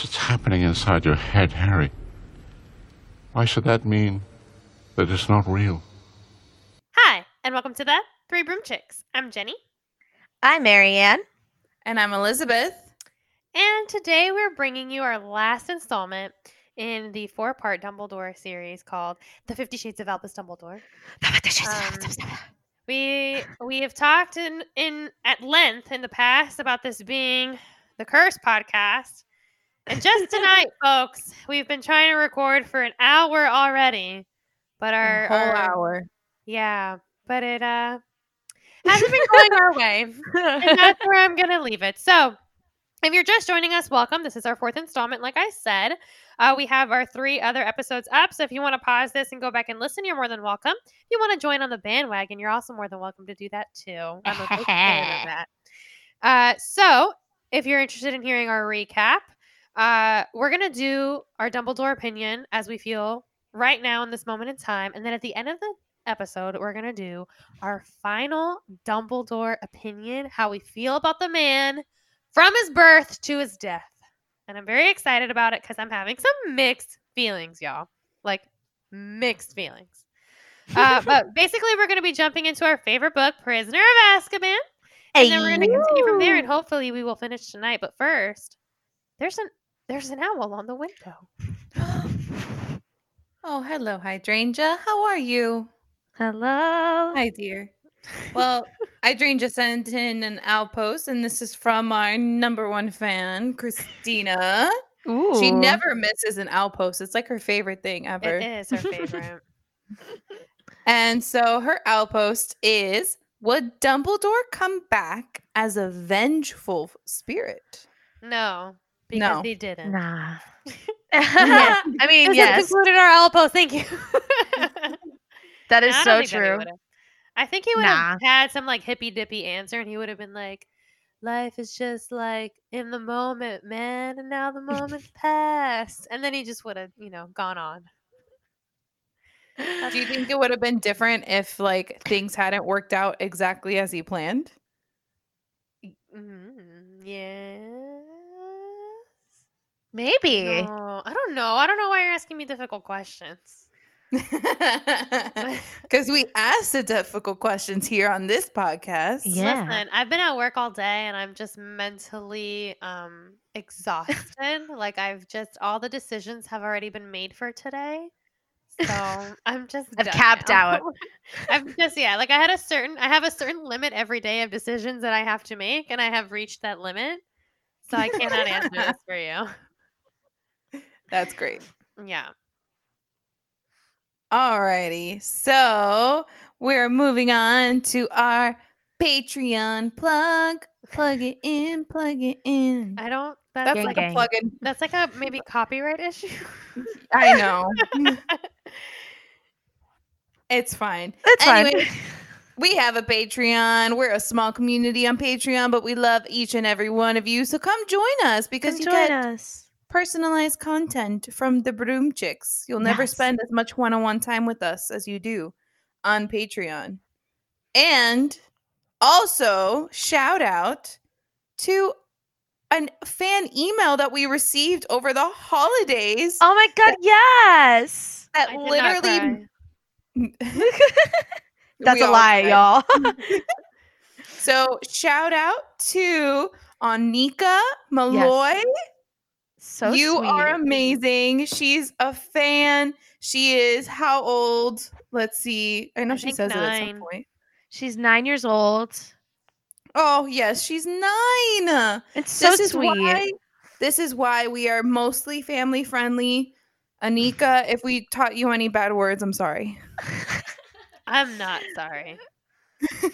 What's happening inside your head, Harry? Why should that mean that it's not real? Hi, and welcome to the Three Broom Chicks. I'm Jenny, I'm Marianne. And I'm Elizabeth. and today we're bringing you our last installment in the four-part Dumbledore series called "The Fifty Shades of Albus Dumbledore." Um, We we have talked in in at length in the past about this being the Curse podcast, and just tonight, folks, we've been trying to record for an hour already, but our, A whole our hour. yeah, but it uh hasn't been going our way. and that's where I'm going to leave it. So, if you're just joining us, welcome. This is our fourth installment. Like I said, uh, we have our three other episodes up. So, if you want to pause this and go back and listen, you're more than welcome. If you want to join on the bandwagon, you're also more than welcome to do that too. I'm a big fan of that. Uh, so, if you're interested in hearing our recap, uh, we're going to do our Dumbledore opinion as we feel right now in this moment in time. And then at the end of the episode, we're going to do our final Dumbledore opinion, how we feel about the man from his birth to his death. And I'm very excited about it because I'm having some mixed feelings, y'all. Like mixed feelings. Uh, but basically, we're going to be jumping into our favorite book, Prisoner of Azkaban. And then we're going to continue from there, and hopefully, we will finish tonight. But first, there's an there's an owl on the window. Oh, hello, Hydrangea. How are you? Hello. Hi, dear. Well, Hydrangea sent in an owl post, and this is from our number one fan, Christina. Ooh. She never misses an owl post. It's like her favorite thing ever. It is her favorite. And so her owl post is Would Dumbledore come back as a vengeful spirit? no, because No. he didn't. Nah. I mean, This has yes, concluded our Alpo. Thank you. that is so think that he true. I think he would have had some like hippy dippy answer, and he would have been like, "Life is just like in the moment, man, and now the moment's passed." And then he just would have, you know, gone on. Do you think it would have been different if like things hadn't worked out exactly as he planned? Mm, yes. Maybe. No, I don't know. I don't know why you're asking me difficult questions. Because we ask the difficult questions here on this podcast. Yeah. Listen, I've been at work all day and I'm just mentally um exhausted. like I've just all the decisions have already been made for today. So I'm just I've capped now. out. I've just yeah, like I had a certain I have a certain limit every day of decisions that I have to make and I have reached that limit. So I cannot answer this for you. That's great. Yeah. Alrighty. So we're moving on to our Patreon plug. Plug it in, plug it in. I don't that's Gang, like gang. a plug-in. that's like a maybe copyright issue. I know. it's fine. That's Anyway, fine. We have a Patreon. We're a small community on Patreon, but we love each and every one of you. So come join us because Come you join get us. Personalized content from the Broom Chicks. You'll never Yes. spend as much one-on-one time with us as you do on Patreon. And also, shout out to a fan email that we received over the holidays Oh my god, yes. that I did not literally cry. That's We a lie, cried. y'all. So shout out to Anika Malloy. So you sweet. are amazing. She's a fan. She is how old? Let's see. I know I she says it at some point. She's nine years old. Oh yes, she's nine. It's so this is sweet. why. This is why we are mostly family friendly. Anika, if we taught you any bad words, I'm sorry. I'm not sorry.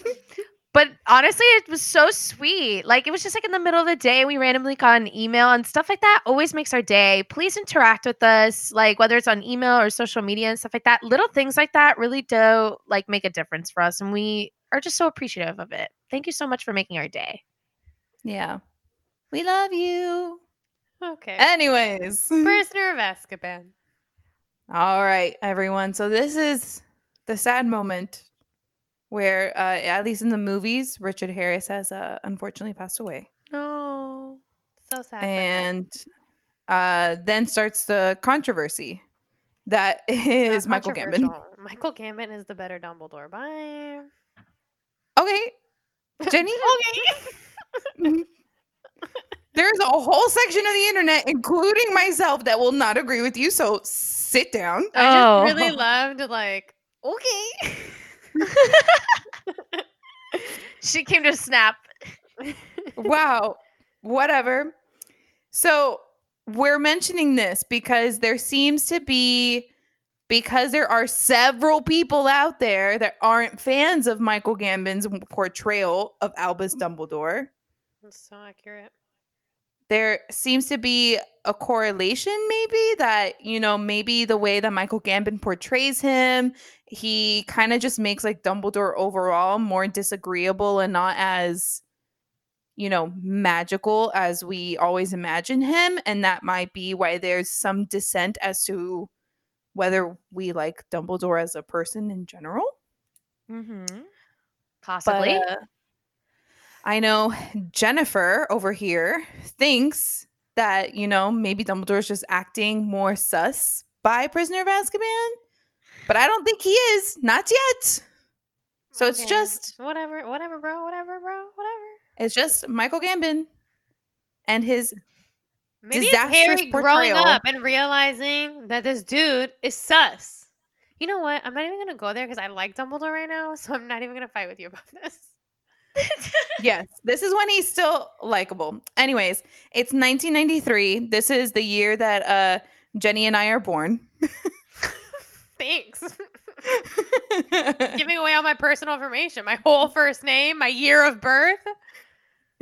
But honestly, it was so sweet. Like it was just like in the middle of the day, we randomly got an email and stuff like that always makes our day. Please interact with us, like whether it's on email or social media and stuff like that. Little things like that really do like make a difference for us, and we are just so appreciative of it. Thank you so much for making our day. Yeah. We love you. Okay. Anyways. Prisoner of Azkaban. All right, everyone. So this is the sad moment where, uh, at least in the movies, Richard Harris has uh, unfortunately passed away, No. So sad. and uh, then starts the controversy that is Michael Gambon. Michael Gambon is the better Dumbledore. Bye. Okay, Jenny, okay. there's a whole section of the internet, including myself, that will not agree with you. So sit down. I just really loved like okay. she came to snap. wow, whatever. So we're mentioning this because there seems to be because there are several people out there that aren't fans of Michael Gambon's portrayal of Albus Dumbledore. That's so accurate. There seems to be a correlation, maybe that you know, maybe the way that Michael Gambon portrays him, he kind of just makes like Dumbledore overall more disagreeable and not as you know, magical as we always imagine him. And that might be why there's some dissent as to whether we like Dumbledore as a person in general. Mm-hmm. But Possibly. uh, I know Jennifer over here thinks that, you know, maybe Dumbledore's just acting more sus by Prisoner of Azkaban. But I don't think he is. Not yet. So it's Okay. just whatever, whatever, bro, whatever, bro, whatever. it's just Michael Gambon and his Maybe it's Disastrous Harry growing up and realizing that this dude is sus. You know what? I'm not even gonna go there because I like Dumbledore right now, so I'm not even gonna fight with you about this. Yes, this is when he's still likable. Anyways, it's 1993. This is the year that uh Jenny and I are born. Thanks. Giving away all my personal information, my whole first name, my year of birth.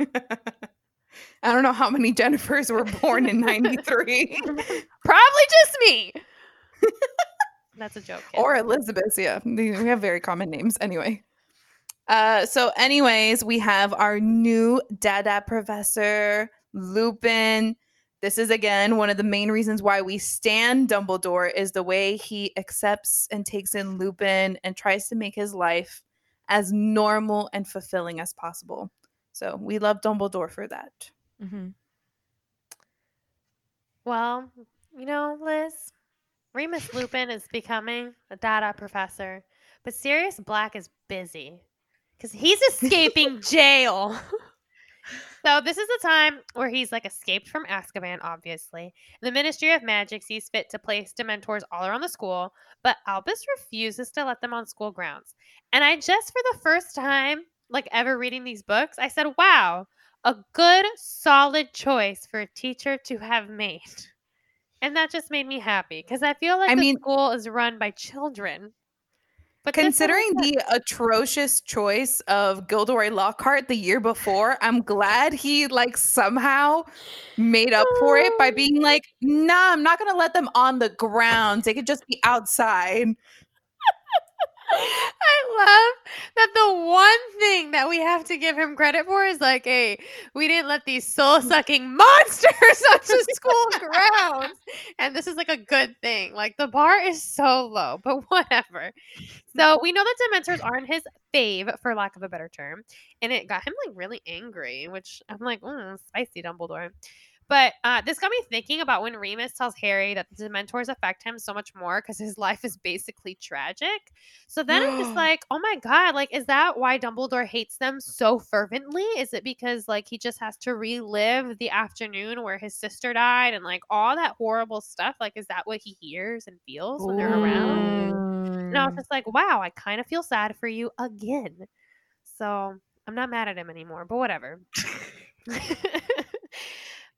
I don't know how many Jennifers were born in 93 Probably just me. That's a joke. kid. or Elizabeth. Yeah, we have very common names anyway. Uh, so, anyways, we have our new Dada professor, Lupin. This is again one of the main reasons why we stand Dumbledore is the way he accepts and takes in Lupin and tries to make his life as normal and fulfilling as possible. So we love Dumbledore for that. Mm-hmm. Well, you know, Liz, Remus Lupin is becoming a Dada professor, but Sirius Black is busy because he's escaping jail. so this is the time where he's like escaped from Azkaban, obviously. The Ministry of Magic sees fit to place Dementors all around the school, but Albus refuses to let them on school grounds. And I just, for the first time, like ever reading these books, I said, "Wow." a good solid choice for a teacher to have made and that just made me happy because i feel like I the mean- school is run by children but Considering the atrocious choice of Gilderoy Lockhart the year before, I'm glad he like somehow made up for it by being like, "Nah, I'm not gonna let them on the grounds. They could just be outside." I love that the one thing that we have to give him credit for is like, hey, we didn't let these soul sucking monsters onto school grounds. And this is like a good thing. Like the bar is so low, but whatever. So we know that Dementors aren't his fave, for lack of a better term. And it got him like really angry, which I'm like, mm, spicy Dumbledore. But uh, this got me thinking about when Remus tells Harry that the Dementors affect him so much more because his life is basically tragic. So then I'm just like, oh my god, like is that why Dumbledore hates them so fervently? Is it because like he just has to relive the afternoon where his sister died and like all that horrible stuff? Like is that what he hears and feels when they're around? And I was just like, wow, I kind of feel sad for you again. So I'm not mad at him anymore, but whatever.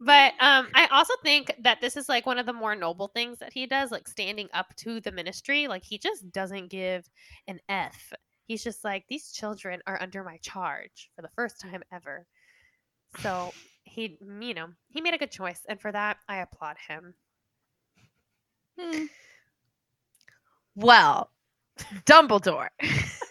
but um, I also think that this is like one of the more noble things that he does, like standing up to the ministry. Like he just doesn't give an F. He's just like, these children are under my charge for the first time ever. So he, you know, he made a good choice. And for that, I applaud him. Hmm. Well, Dumbledore.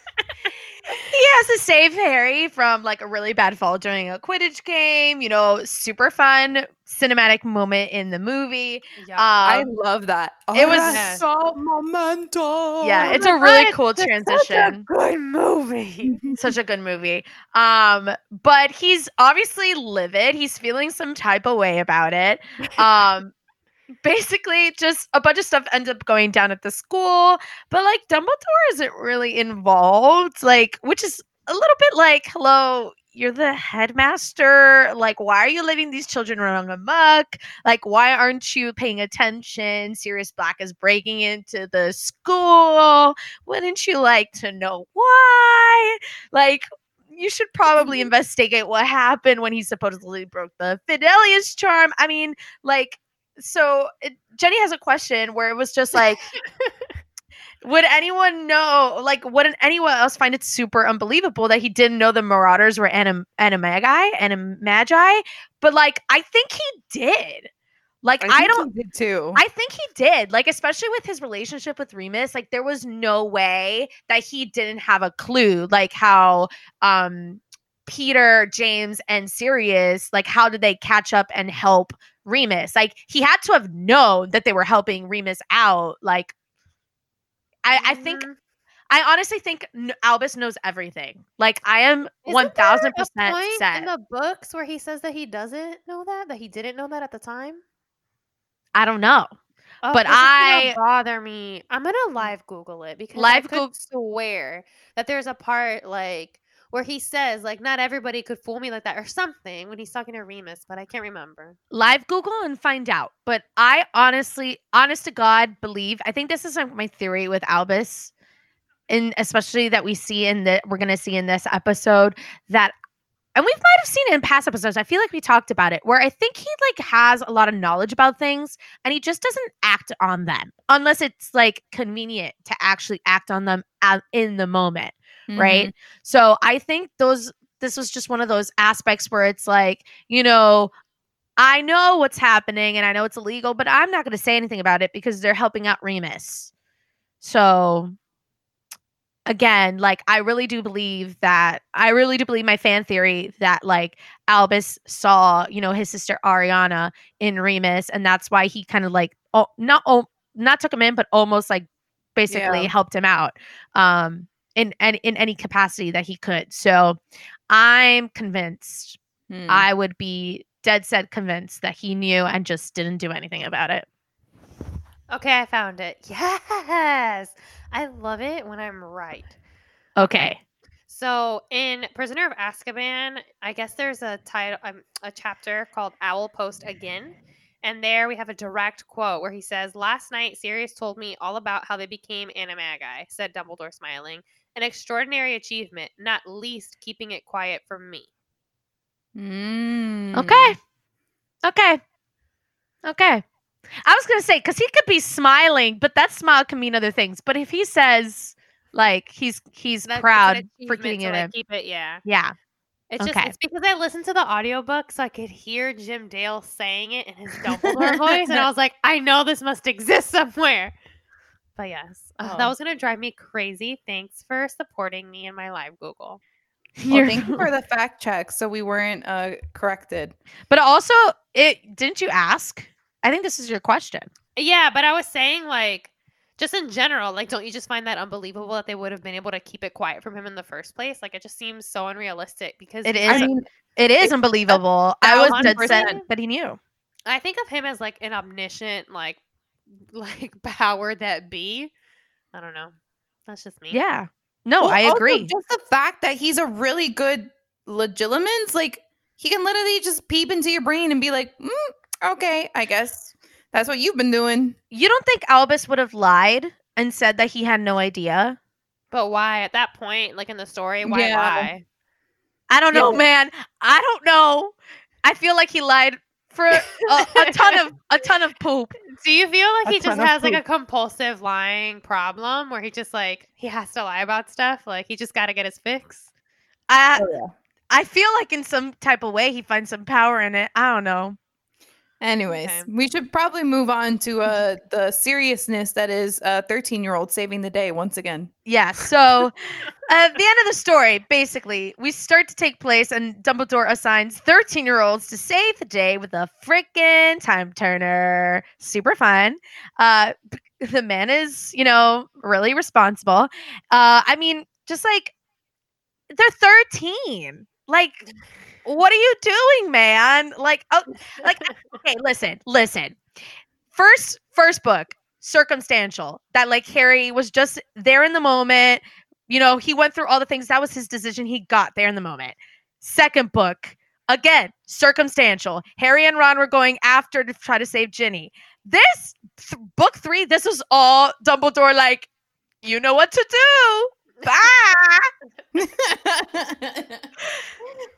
he has to save Harry from like a really bad fall during a Quidditch game. You know, super fun cinematic moment in the movie. Yeah. I Um, love that. it was Yeah. so momentum. yeah, it's a really God, cool it's such a transition. good movie. Such a good movie. Um, but he's obviously livid. He's feeling some type of way about it. Um, basically just a bunch of stuff ends up going down at the school, but like Dumbledore isn't really involved, like which is a little bit like, hello, you're the headmaster. Like, why are you letting these children run amok? Like, why aren't you paying attention? Sirius Black is breaking into the school. Wouldn't you like to know why? Like, you should probably investigate what happened when he supposedly broke the Fidelius charm. I mean, like, so it, Jenny has a question where it was just like, would anyone know, like, wouldn't anyone else find it super unbelievable that he didn't know the Marauders were anim- animagi, animagi? But like, I think he did. Like, I, think don't. he did too. I think he did. Like, especially with his relationship with Remus, like there was no way that he didn't have a clue. Like how um Peter, James, and Sirius, like how did they catch up and help Remus? Like he had to have known that they were helping Remus out. Like I, I think Mhm. I honestly think Albus knows everything. Like I am one thousand percent set. in the books where he says that he doesn't know that, that he didn't know that at the time. I don't know. Oh, But this is gonna I- bother me. I'm gonna live Google it because Live I could Goog- swear that there's a part like where he says like not everybody could fool me like that or something when he's talking to Remus, but I can't remember. live Google and find out. But I honestly, honest to God, believe. I think this is my theory with Albus, and especially that we see in the we're gonna see in this episode that, and we might have seen it in past episodes. I feel like we talked about it, where I think he like has a lot of knowledge about things, and he just doesn't act on them unless it's like convenient to actually act on them at, in the moment right? So I think those this was just one of those aspects where it's like, you know, I know what's happening and I know it's illegal, but I'm not going to say anything about it because they're helping out Remus. So again, like I really do believe that I really do believe my fan theory that like Albus saw, you know, his sister Ariana in Remus and that's why he kind of like oh not oh not took him in but almost like basically Yeah. helped him out um in any in any capacity that he could. So I'm convinced Hmm. I would be dead set convinced that he knew and just didn't do anything about it. Okay, I found it. Yes. I love it when I'm right. Okay. So in Prisoner of Azkaban, I guess there's a title, um, a chapter called "Owl Post Again," and there we have a direct quote where he says, "Last night, Sirius told me all about how they became Animagi," said Dumbledore, smiling. "An extraordinary achievement, not least keeping it quiet from me." Mm. Okay. Okay. Okay. I was gonna say because he could be smiling, but that smile can mean other things. But if he says like he's he's That's- proud for achievement keeping to, it like, in, keep it, yeah. yeah, It's just it's because I listened to the audiobook so I could hear Jim Dale saying it in his Dumbledore voice, and I was like, I know this must exist somewhere. But yes, uh, that Oh. was gonna drive me crazy. Thanks for supporting me in my live Google. Well, thank you for the fact check, so we weren't uh, corrected. but also it didn't you ask? I think this is your question. Yeah, but I was saying like just in general, like don't you just find that unbelievable that they would have been able to keep it quiet from him in the first place? Like it just seems so unrealistic because It he's is. I mean, It is It's unbelievable. I was dead 1000%. set that he knew. I think of him as like an omniscient, like like power that be. I don't know. That's just me. Yeah. No, well, I also agree. just the fact that he's a really good legilimens, like he can literally just peep into your brain and be like, mm, "Okay, I guess that's what you've been doing." you don't think Albus would have lied and said that he had no idea? But why at that point, like in the story, why Yeah. lie? I don't know, Yeah. man. I don't know. I feel like he lied for a, a ton of a ton of poop. Do you feel like A he just ton of has like a compulsive lying problem where he just like he has to lie about stuff? Like he just got to get his fix. I oh, yeah. I feel like in some type of way he finds some power in it. I don't know. Anyways, Okay. we should probably move on to uh the seriousness that is a 13 year old saving the day once again. Yeah. So at the end of the story, basically, we start to take place, and Dumbledore assigns 13 year olds to save the day with a freaking time turner. Super fun. Uh, the man is, you know, really responsible. Uh, I mean, just like they're 13. Like, what are you doing, man? Like, oh, like, okay, listen, listen. first first book circumstantial that like Harry was just there in the moment. You know, he went through all the things. That was his decision. He got there in the moment. Second book, again, circumstantial. Harry and Ron were going after to try to save Ginny. This th- book three, this was all Dumbledore like, you know what to do. Bye. I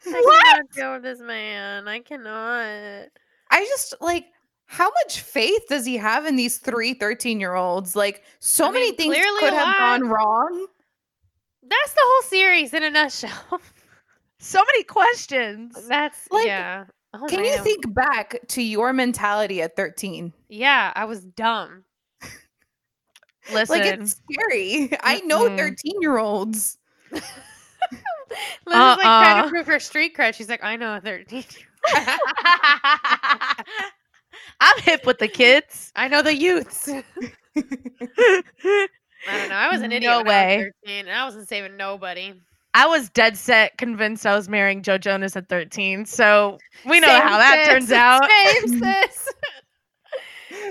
cannot deal with this man. I cannot. I just like how much faith does he have in these three 13 year olds? Like, so I many things could have gone wrong. That's the whole series in a nutshell. so many questions. That's Like, yeah. Oh, Can you think back to your mentality at 13? Yeah, I was dumb. Listen. Like, it's scary. I know 13 year olds. Liz is like trying Uh-uh. to prove her street cred. She's like, I know a 13. I'm hip with the kids. I know the youths. I don't know. I was an idiot No when I way. was 13, and I wasn't saving nobody. I was dead set convinced I was marrying Joe Jonas at 13. So we know Same how that sis, turns out. Same, sis.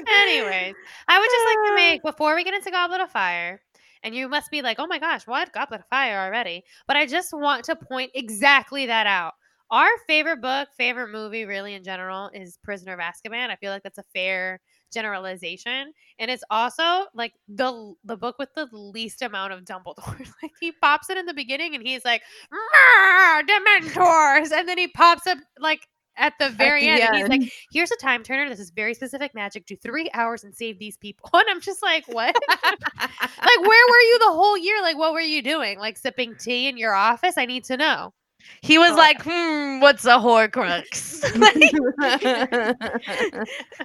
Anyways, I would just like to make before we get into Goblet of Fire, and you must be like, oh my gosh, what Goblet of Fire already? But I just want to point exactly that out. Our favorite book, favorite movie, really in general, is Prisoner of Azkaban. I feel like that's a fair generalization, and it's also like the the book with the least amount of Dumbledore. like he pops it in the beginning, and he's like, "Rah, Dementors, and then he pops up like at the very the end, and he's like, here's a time turner. This is very specific magic. Do three hours and save these people. And I'm just like, what? like, where were you the whole year? Like, what were you doing? Like sipping tea in your office? I need to know. He was like, hmm, what's a Horcrux?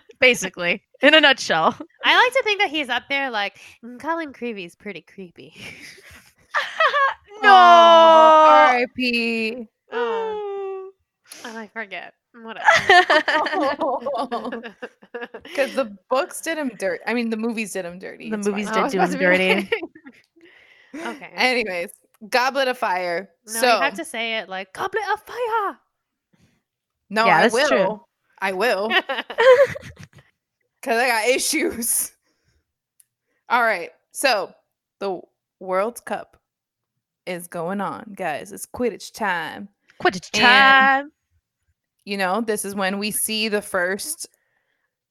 Basically, in a nutshell. I like to think that he's up there like, "Mm, Colin Creevey's pretty creepy. no. R.I.P. oh, and I forget. Whatever. Because the books did him dirty. I mean, the movies did him dirty. The movies fine. Did do him dirty. okay. Anyways, Goblet of Fire. No, so, you have to say it like Goblet of Fire. no, Yeah, I will. true. I will. Because I got issues. All right. So, the World Cup is going on, guys. It's Quidditch time. Quidditch And- time. You know this is when we see the first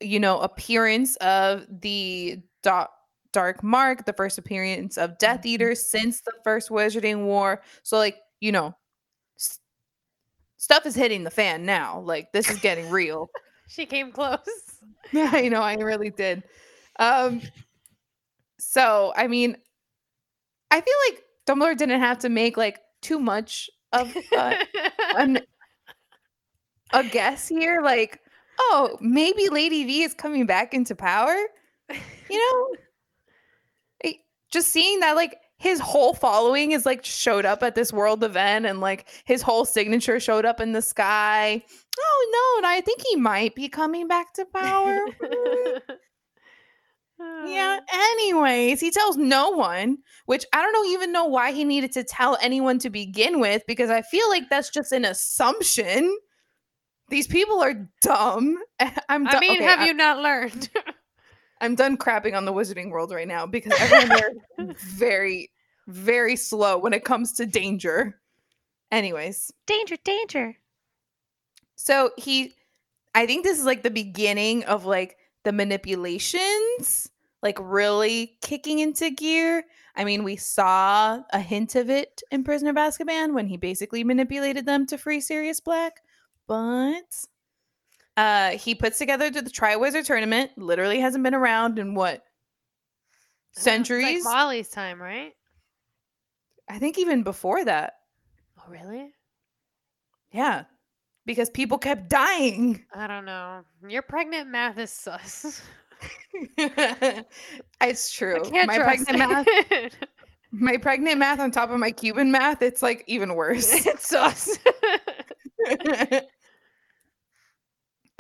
you know appearance of the da- dark mark the first appearance of death Mhm. eaters since the first wizarding war so like you know s- stuff is hitting the fan now like this is getting real she came close. yeah i know i really did um so i mean i feel like dumbledore didn't have to make like too much of uh, an a guess here like oh maybe lady v is coming back into power? You know? Just seeing that like his whole following is like showed up at this world event and like his whole signature showed up in the sky. Oh no and i think he might be coming back to power. Yeah anyways he tells no one which i don't know even know why he needed to tell anyone to begin with because i feel like that's just an assumption these people are dumb. I'm I mean, okay, have I- you not learned? i'm done crapping on the wizarding world right now because everyone there is very very slow when it comes to danger. Anyways. Danger, danger. so he i think this is like the beginning of like the manipulations like really kicking into gear. I mean we saw a hint of it in prisoner of azkaban when he basically manipulated them to free sirius black but uh he puts together the, triwizard tournament literally hasn't been around in what centuries like Molly's time, right? i think even before that Oh, really? yeah because people kept dying I don't know. Your pregnant math is sus. it's true my pregnant math my pregnant math on top of my Cuban math, it's like even worse. it's sus.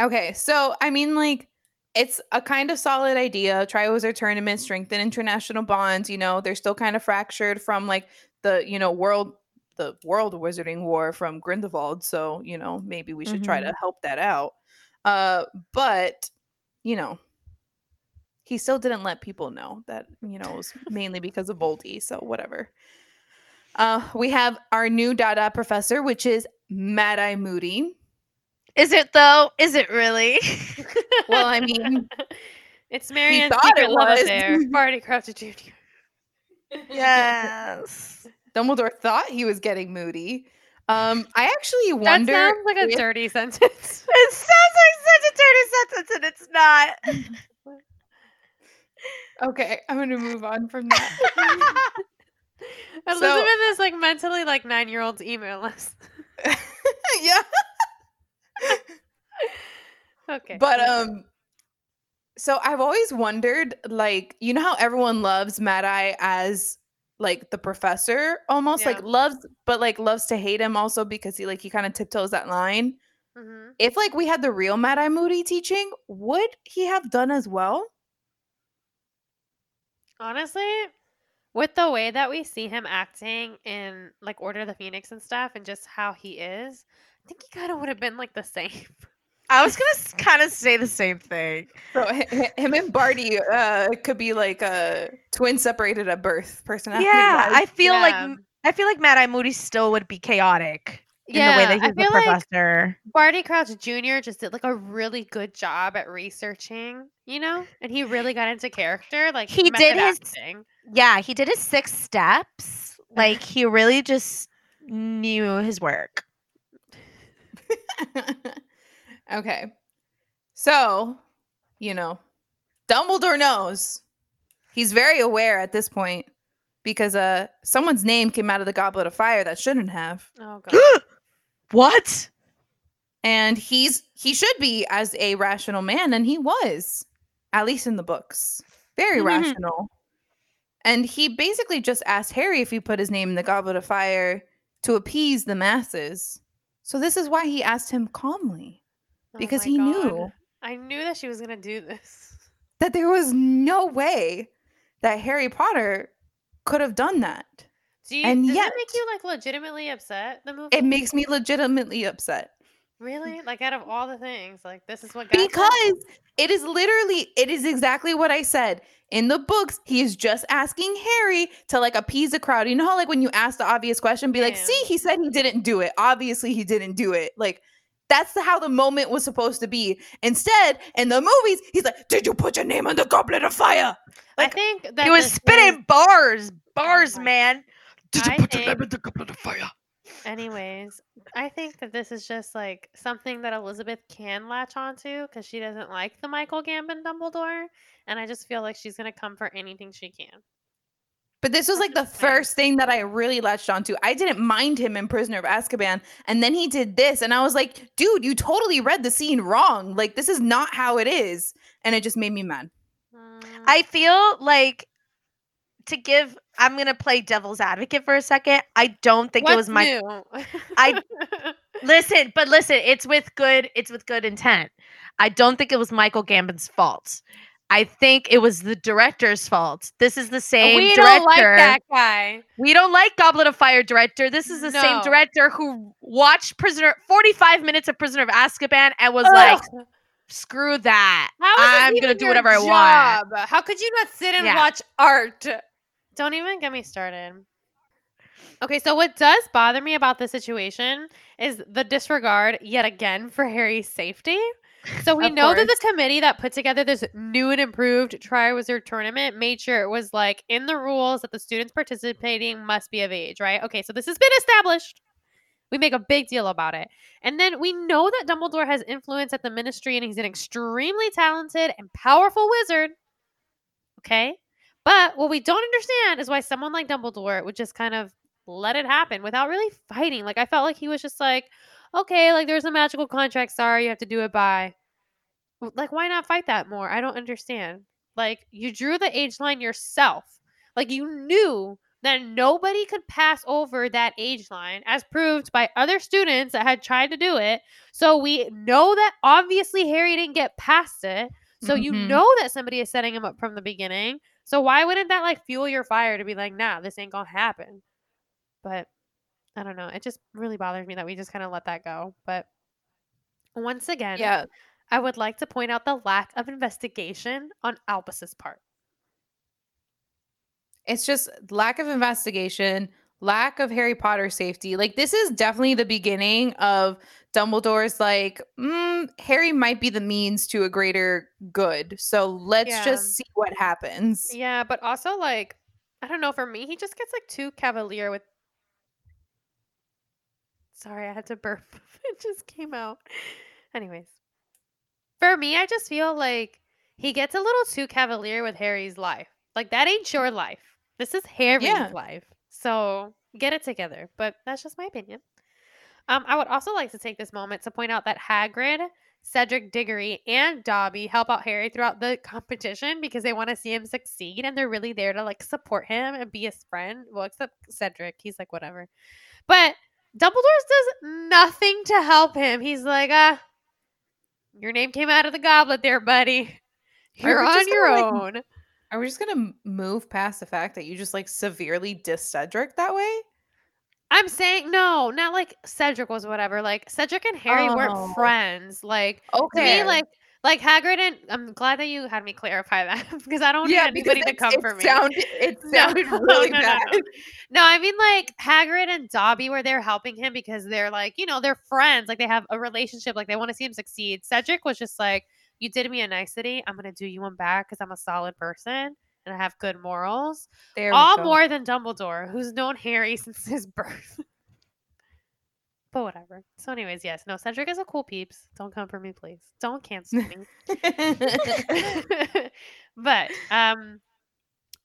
Okay, so I mean, like, it's a kind of solid idea. Triwizard tournament, strengthen international bonds. You know, they're still kind of fractured from like the you know world the world wizarding war from Grindelwald. So you know maybe we should try to help that out. Uh, but you know, he still didn't let people know that you know it was mainly because of Voldy. So whatever. Uh, we have our new Dada professor, which is Mad Eye Moody. Is it though? Is it really? Well, I mean, it's Marianne's secret it love was. affair. Barty Crouch Jr. yes. Dumbledore thought he was getting moody. Um, I actually That wonder. sounds like a if- dirty sentence. It sounds like such a dirty sentence, and it's not. Okay, I'm gonna move on from that. Elizabeth is like mentally like nine year olds email us. yeah. Okay. But um so I've always wondered like you know how everyone loves Mad Eye as like the professor almost like loves but like loves to hate him also because he like he kind of tiptoes that line. Mhm. If like we had the real Mad Eye Moody teaching, would he have done as well? honestly, with the way that we see him acting in like Order of the Phoenix and stuff, and just how he is, I think he kind of would have been like the same. I was gonna kind of say the same thing. So hi- hi- him and Barty uh could be like a twin separated at birth personality. Yeah, I feel like I feel like Mad Eye Moody still would be chaotic in Yeah, the way that he's the feel like professor. Barty Crouch Jr. just did like a really good job at researching, you know, and he really got into character. Like He did his- acting. yeah, he did his six steps. Like he really just knew his work. okay. So, you know, Dumbledore knows. He's very aware at this point because uh someone's name came out of the goblet of fire that shouldn't have. Oh god. what? And he's he should be as a rational man and he was at least in the books. Very Mhm. rational. And he basically just asked Harry if he put his name in the goblet of fire to appease the masses. So this is why he asked him calmly Oh because my he God. knew I knew that she was gonna do this. that there was no way that Harry Potter could have done that. Do you, And does yet- it make you like legitimately upset? The movie? It makes me legitimately upset really like out of all the things, like this is what got because it is literally it is exactly what I said. In the books, he is just asking Harry to like appease the crowd. You know how like when you ask the obvious question, be like, "See, he said he didn't do it. Obviously, he didn't do it." Like that's how the moment was supposed to be. Instead, in the movies, he's like, "Did you put your name on the goblet of fire?" I think that He was spitting is- bars, bars, oh my- man. Did you I put your name think- in the goblet of fire? Anyways, I think that this is just like something that Elizabeth can latch onto because she doesn't like the Michael Gambon Dumbledore, and I just feel like she's gonna come for anything she can. But this was like the first thing that I really latched onto. I didn't mind him in Prisoner of Azkaban, and then he did this, and I was like, "Dude, you totally read the scene wrong. Like this is not how it is," and it just made me mad. I feel like to give. I'm gonna play devil's advocate for a second. I don't think it was my. new? I- Listen, but listen, it's with good. It's with good intent. I don't think it was Michael Gambon's fault. I think it was the director's fault. This is the same we director. don't like that guy. We don't like Goblet of Fire director. This is the same director who watched Prisoner 45 minutes of Prisoner of Azkaban and was like, "Screw that. I'm gonna do your whatever I want." How could you not sit and Yeah. watch art? Don't even get me started. Okay, so what does bother me about this situation is the disregard yet again for Harry's safety. So we know that the committee that put together this new and improved Triwizard tournament made sure it was like in the rules that the students participating must be of age, right? Okay, so this has been established. We make a big deal about it. And then we know that Dumbledore has influence at the ministry and he's an extremely talented and powerful wizard. Okay? But what we don't understand is why someone like Dumbledore would just kind of let it happen without really fighting. Like I felt like he was just like, okay, like there's a magical contract. Sorry, you have to do it by. Like, why not fight that more? I don't understand. Like, you drew the age line yourself. Like, you knew that nobody could pass over that age line, as proved by other students that had tried to do it. So we know that obviously Harry didn't get past it. So you Mhm. know that somebody is setting him up from the beginning. So why wouldn't that like fuel your fire to be like, nah, this ain't gonna happen? But I don't know. It just really bothers me that we just kind of let that go. But once again, Yeah, I would like to point out the lack of investigation on Albus's part. It's just lack of investigation, lack of Harry Potter safety. Like this is definitely the beginning of Dumbledore's like, mm, Harry might be the means to a greater good. So let's Yeah. just see what happens. Yeah, but also like I don't know, for me, he just gets like too cavalier with Sorry, I had to burp. it just came out. Anyways. For me, I just feel like he gets a little too cavalier with Harry's life. Like that ain't your life. This is Harry's Yeah. life. So get it together. But that's just my opinion. Um, I would also like to take this moment to point out that Hagrid, Cedric Diggory, and Dobby help out Harry throughout the competition because they want to see him succeed and they're really there to like support him and be his friend. Well, except Cedric, he's like whatever. But Dumbledore does nothing to help him. He's like, ah, your name came out of the goblet there, buddy. You're on your gonna, like, own. Are we just gonna move past the fact that you just like severely diss Cedric that way? I'm saying no, not like Cedric was whatever. Like Cedric and Harry Oh. weren't friends. Like Okay. to me, like like Hagrid and I'm glad that you had me clarify that because I don't yeah, need anybody to come for me. Sounded, it sounded no, really no, no, bad. no. I mean like Hagrid and Dobby were there helping him because they're like, you know, they're friends. Like they have a relationship. Like they want to see him succeed. Cedric was just like, you did me a nicety. I'm gonna do you one back because I'm a solid person and I have good morals. There All more than Dumbledore, who's known Harry since his birth. But whatever. So, anyways, yes, no, Cedric is a cool peeps. Don't come for me, please. Don't cancel me. but um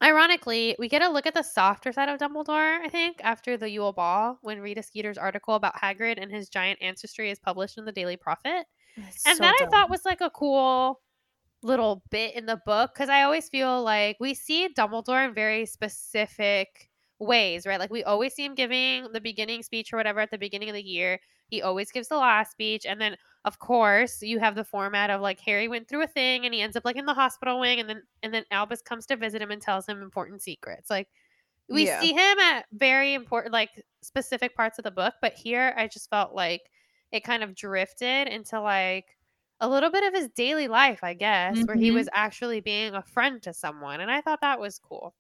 ironically we get a look at the softer side of dumbledore i think after the yule ball when rita skeeter's article about hagrid and his giant ancestry is published in the daily prophet It's and so that i thought was like a cool little bit in the book because i always feel like we see dumbledore in very specific ways right like we always see him giving the beginning speech or whatever at the beginning of the year he always gives the last speech and then of course you have the format of like harry went through a thing and he ends up like in the hospital wing and then and then albus comes to visit him and tells him important secrets like we Yeah. see him at very important like specific parts of the book but here i just felt like it kind of drifted into like a little bit of his daily life i guess where he Mhm. was actually being a friend to someone and i thought that was cool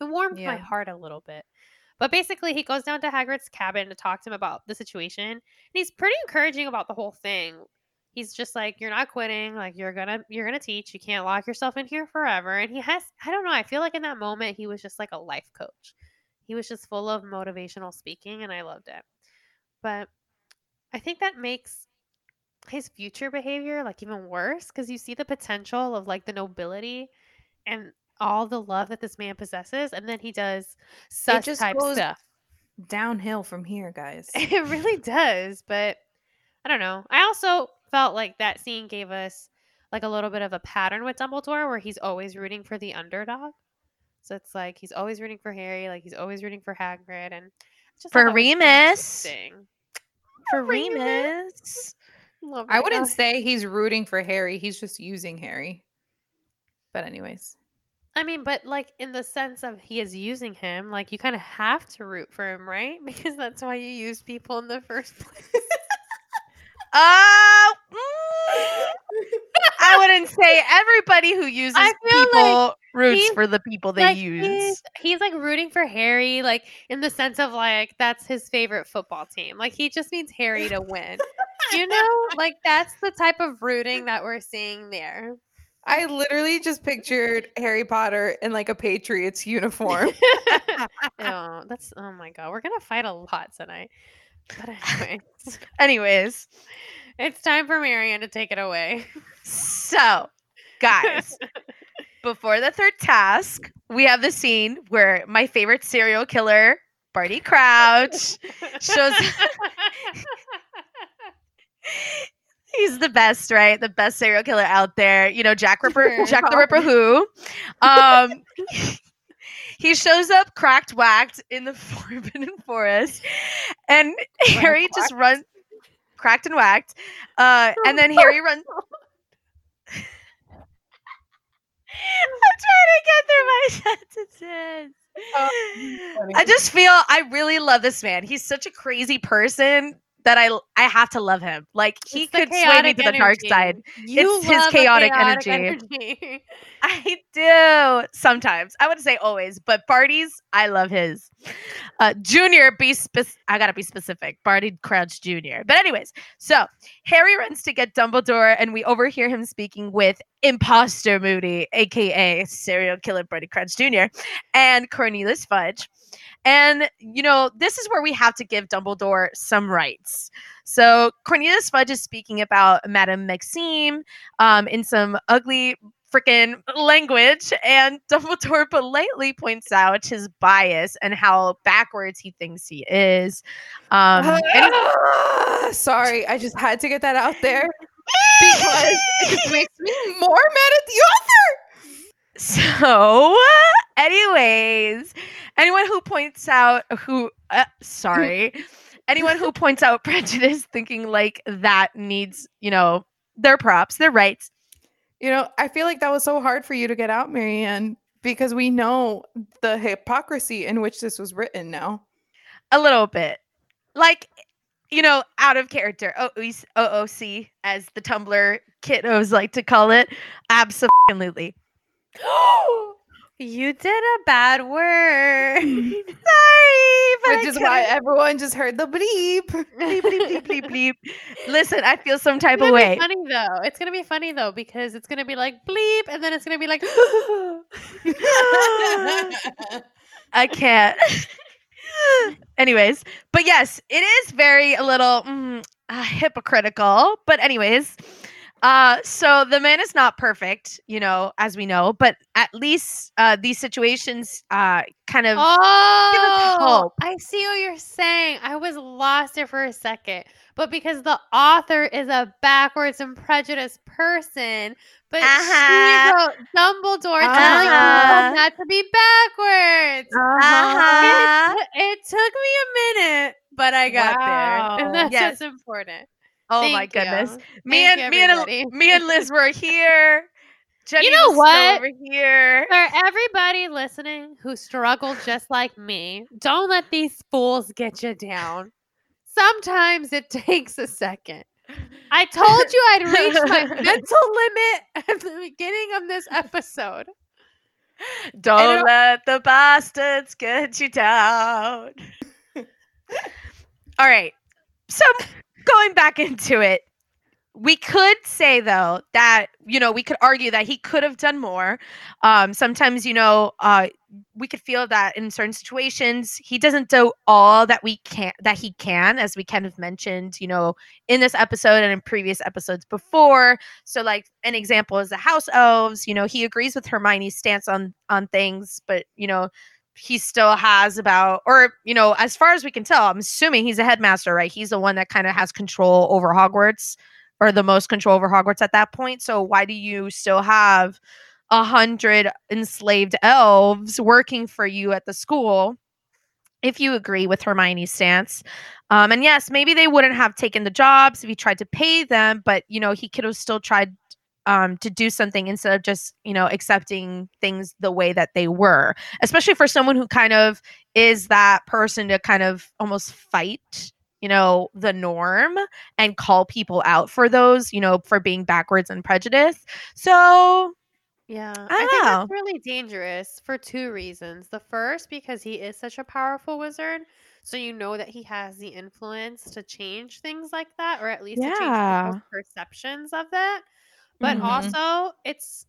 it warmed my heart a little bit but basically, he goes down to Hagrid's cabin to talk to him about the situation. And he's pretty encouraging about the whole thing. He's just like, "You're not quitting. Like you're gonna you're gonna teach. You can't lock yourself in here forever." And he has I don't know. I feel like in that moment he was just like a life coach. He was just full of motivational speaking, and I loved it. But I think that makes his future behavior like even worse because you see the potential of like the nobility and all the love that this man possesses, and then he does such just type goes stuff. downhill from here, guys. It really does, but I don't know. I also felt like that scene gave us like a little bit of a pattern with Dumbledore where he's always rooting for the underdog. So it's like he's always rooting for Harry, like he's always rooting for Hagrid, and just For Remus. For Remus. Remus. Love I wouldn't say he's rooting for Harry. He's just using Harry. But anyways, I mean, but like in the sense of he is using him, like you kind of have to root for him, right? Because that's why you use people in the first place. Uh, mm, I wouldn't say everybody who uses feel like people roots for the people they like use. He's, he's like rooting for Harry, like in the sense of like that's his favorite football team. Like he just needs Harry to win. you know, like that's the type of rooting that we're seeing there. I literally just pictured Harry Potter in like a Patriots uniform. oh, that's oh my god, we're gonna fight a lot tonight. But anyway, Anyways, it's time for Marianne to take it away. so guys, before the third task, we have the scene where my favorite serial killer, Barty Crouch, shows he's the best, right? The best serial killer out there. You know, Jack Ripper, Jack the Ripper who. Um he shows up cracked whacked in the Forbidden Forest and Harry just runs cracked and whacked. Uh and then Harry runs I'm trying to get through my sentences. funny. I just feel I really love this man. He's such a crazy person. That I I have to love him. Like he It's the could sway me to the dark side. You It's his chaotic chaotic energy. energy. I do sometimes. I wouldn't say always, but Barty's, I love his. Uh, Junior, be spec- I gotta be specific. Barty Crouch Junior. But anyways, so Harry runs to get Dumbledore, and we overhear him speaking with Imposter Moody, aka serial killer Barty Crouch Jr. and Cornelius Fudge. And you know, this is where we have to give Dumbledore some rights. So Cornelius Fudge is speaking about Madame Maxime um, in some ugly freaking language, and Dumbledore politely points out his bias and how backwards he thinks he is. Um, and Ah, sorry, I just had to get that out there because it makes me more mad at the author. So, anyways, anyone who points out who, uh, sorry, anyone who points out prejudice thinking like that needs, you know, their props, their rights. You know, I feel like that was so hard for you to get out, Marianne, because we know the hypocrisy in which this was written now. A little bit. Like, you know, out of character. OOC, OOC as the Tumblr kiddos like to call it. Absolutely. You did a bad word. Sorry, but Which is why everyone just heard the bleep. bleep, bleep, bleep, bleep, bleep. Listen, I feel some type of way. funny though. It's gonna be funny though because it's gonna be like bleep, and then it's gonna be like. I can't. anyways, but yes, it is very a little mm, uh, hypocritical. But anyways, uh, so the man is not perfect, you know, as we know, but at least uh, these situations uh, kind of Oh, hope. I see what you're saying. I was lost there for a second, but because the author is a backwards and prejudiced person, but Uh-huh. she wrote Dumbledore telling Uh-huh. people not to be backwards. Uh-huh. It, it took me a minute, but I got Wow. there, and that's Yes. what's important. Oh my Thank you. goodness. Me Thank and me and me and Liz were here. Jenny know was still what? over here. For everybody listening who struggled just like me, don't let these fools get you down. Sometimes it takes a second. I told you I'd reached my mental limit at the beginning of this episode. Don't- let the bastards get you down. All right. So going back into it, we could say though that you know we could argue that he could have done more. Um, sometimes you know uh, we could feel that in certain situations he doesn't do all that we can that he can, as we kind of mentioned, you know, in this episode and in previous episodes before. So like an example is the house elves. You know, he agrees with Hermione's stance on on things, but you know he still has about or you know as far as we can tell i'm assuming he's a headmaster right? He's the one that kind of has control over hogwarts or the most control over hogwarts at that point. So why do you still have a hundred enslaved elves working for you at the school if you agree with hermione's stance? Um, and yes maybe they wouldn't have taken the jobs if he tried to pay them but you know he could have still tried um, to do something instead of just you know accepting things the way that they were especially for someone who kind of is that person to kind of almost fight you know the norm and call people out for those you know for being backwards and prejudiced so Yeah, I, I think that's really dangerous for two reasons. The first, because he is such a powerful wizard, so you know that he has the influence to change things like that, or at least to change Yeah. people's perceptions of that. But Mhm. also, it's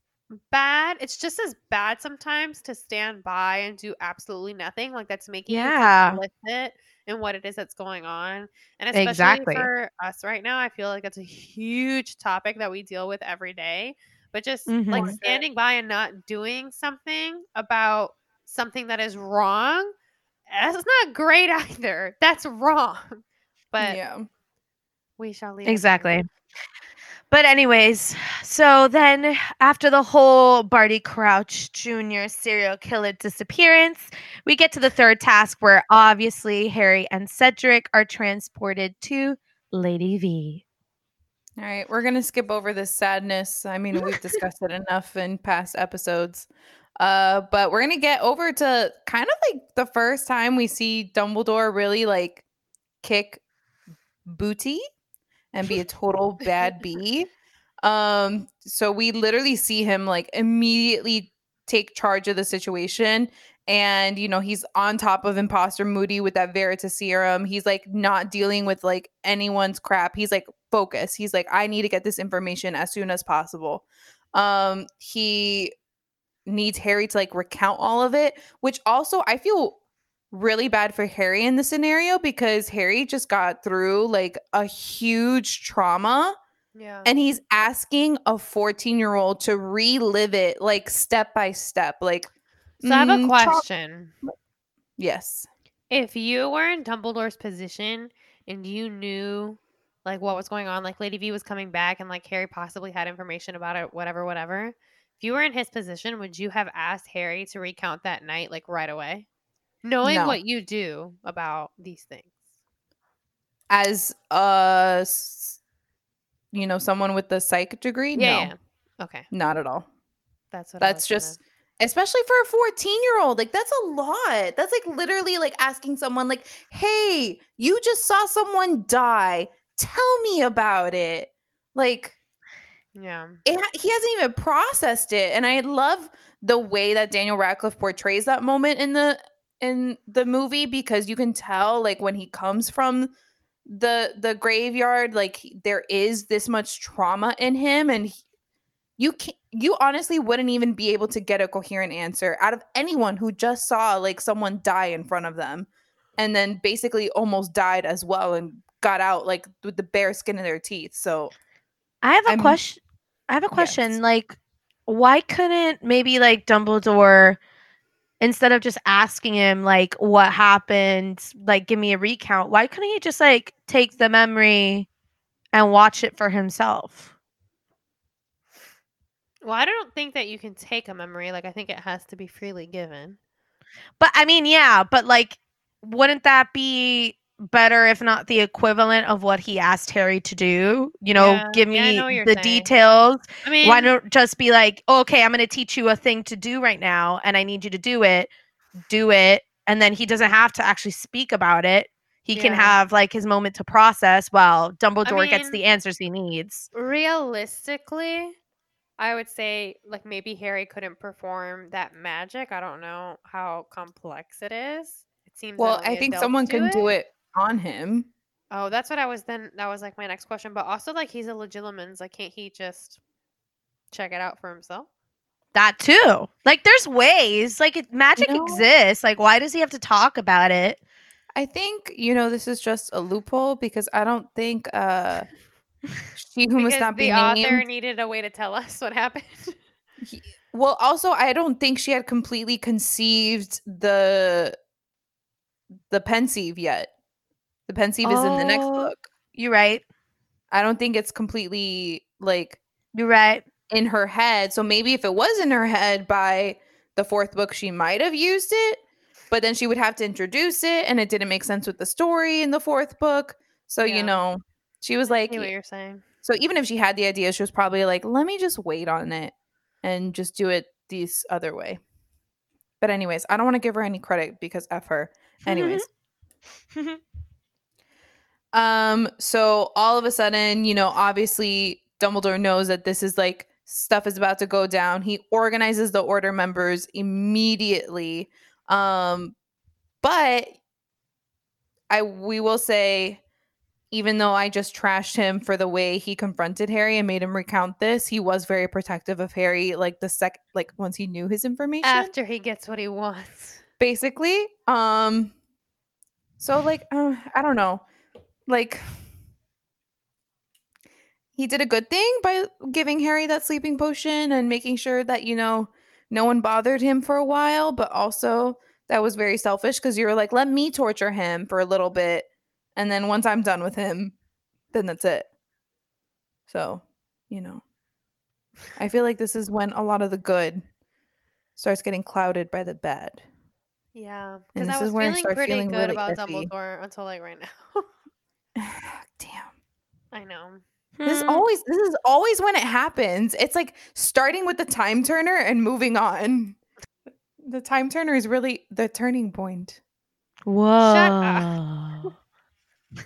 bad. It's just as bad sometimes to stand by and do absolutely nothing. Like that's making Yeah. you complicit in what it is that's going on. And especially Exactly. for us right now, I feel like that's a huge topic that we deal with every day. But just like Mhm. standing by and not doing something about something that is wrong, that's not great either. That's wrong. But yeah. we shall leave. Exactly. But anyways, so then after the whole Barty Crouch Jr. serial killer disappearance, we get to the third task where obviously Harry and Cedric are transported to Lady V. All right, we're gonna skip over this sadness. I mean, we've discussed it enough in past episodes. Uh, but we're gonna get over to kind of like the first time we see Dumbledore really like kick booty and be a total bad bee. Um, so we literally see him like immediately take charge of the situation. And you know, he's on top of imposter Moody with that Veritaserum. He's like not dealing with like anyone's crap. He's like focused. He's like, I need to get this information as soon as possible. Um, he needs Harry to like recount all of it, which also I feel really bad for Harry in the scenario because Harry just got through like a huge trauma Yeah. and he's asking a 14 year old to relive it like step by step. Like, so I have a mm, tra- question. yes. If you were in Dumbledore's position and you knew like what was going on, like Lady V was coming back and like Harry possibly had information about it, whatever, whatever. If you were in his position, would you have asked Harry to recount that night like right away? Knowing No. what you do about these things. As uh s- you know, someone with the psych degree, Yeah. no, yeah. Okay. not at all. That's what That's was gonna- just especially for a 14 year old like that's a lot that's like literally like asking someone like hey you just saw someone die tell me about it like Yeah. it, he hasn't even processed it and i love the way that daniel radcliffe portrays that moment in the in the movie because you can tell like when he comes from the the graveyard like there is this much trauma in him and he- you can you honestly wouldn't even be able to get a coherent answer out of anyone who just saw like someone die in front of them and then basically almost died as well and got out like with the bare skin of their teeth so I have a I'm- question. I have a question. Yes. Like, why couldn't maybe like Dumbledore, instead of just asking him like what happened, like give me a recount, why couldn't he just like take the memory and watch it for himself? Well, I don't think that you can take a memory. Like I think it has to be freely given. But I mean, yeah, but like, wouldn't that be better if not the equivalent of what he asked Harry to do? You know, Yeah, give yeah, me know the saying. details. I mean, Why don't just be like, okay, I'm going to teach you a thing to do right now, and I need you to do it. Do it, and then he doesn't have to actually speak about it. He can have like his moment to process while Dumbledore gets mean- the answers he needs. realistically, I would say like maybe Harry couldn't perform that magic. I don't know how complex it is. It seems. well i think adults someone can do it on him Oh, that's what I was then. That was like my next question. But also, like, he's a legilimens. Like, can't he just check it out for himself? That too. Like, there's ways. Like, it, magic know- exists. Like, why does he have to talk about it? I think you know this is just a loophole because I don't think uh she who must Because not the be author named. needed a way to tell us what happened. Well, also I don't think she had completely conceived the the pensieve yet. The pensieve is in the next Oh. book. You're right. I don't think it's completely like You're right. in her head. So maybe if it was in her head by the fourth book, she might have used it, but then she would have to introduce it, and it didn't make sense with the story in the fourth book. So Yeah. you know, she was like, I what you're saying. so even if she had the idea, she was probably like, let me just wait on it and just do it this other way. But anyways, I don't want to give her any credit because F her. Anyways. um, so all of a sudden, you know, obviously Dumbledore knows that this is like stuff is about to go down. He organizes the order members immediately. Um, but I we will say even though I just trashed him for the way he confronted Harry and made him recount this, he was very protective of Harry like the sec like once he knew his information After he gets what he wants. basically. Um so like uh, I don't know. Like he did a good thing by giving Harry that sleeping potion and making sure that you know no one bothered him for a while, but also that was very selfish because you were like, let me torture him for a little bit, and then once I'm done with him, then that's it. So, you know, I feel like this is when a lot of the good starts getting clouded by the bad. Yeah. Because I was feeling pretty feeling good really about iffy. Dumbledore until like right now. Damn. I know. This is Hmm. always this is always when it happens. It's like starting with the time turner and moving on. The time turner is really the turning point. Whoa.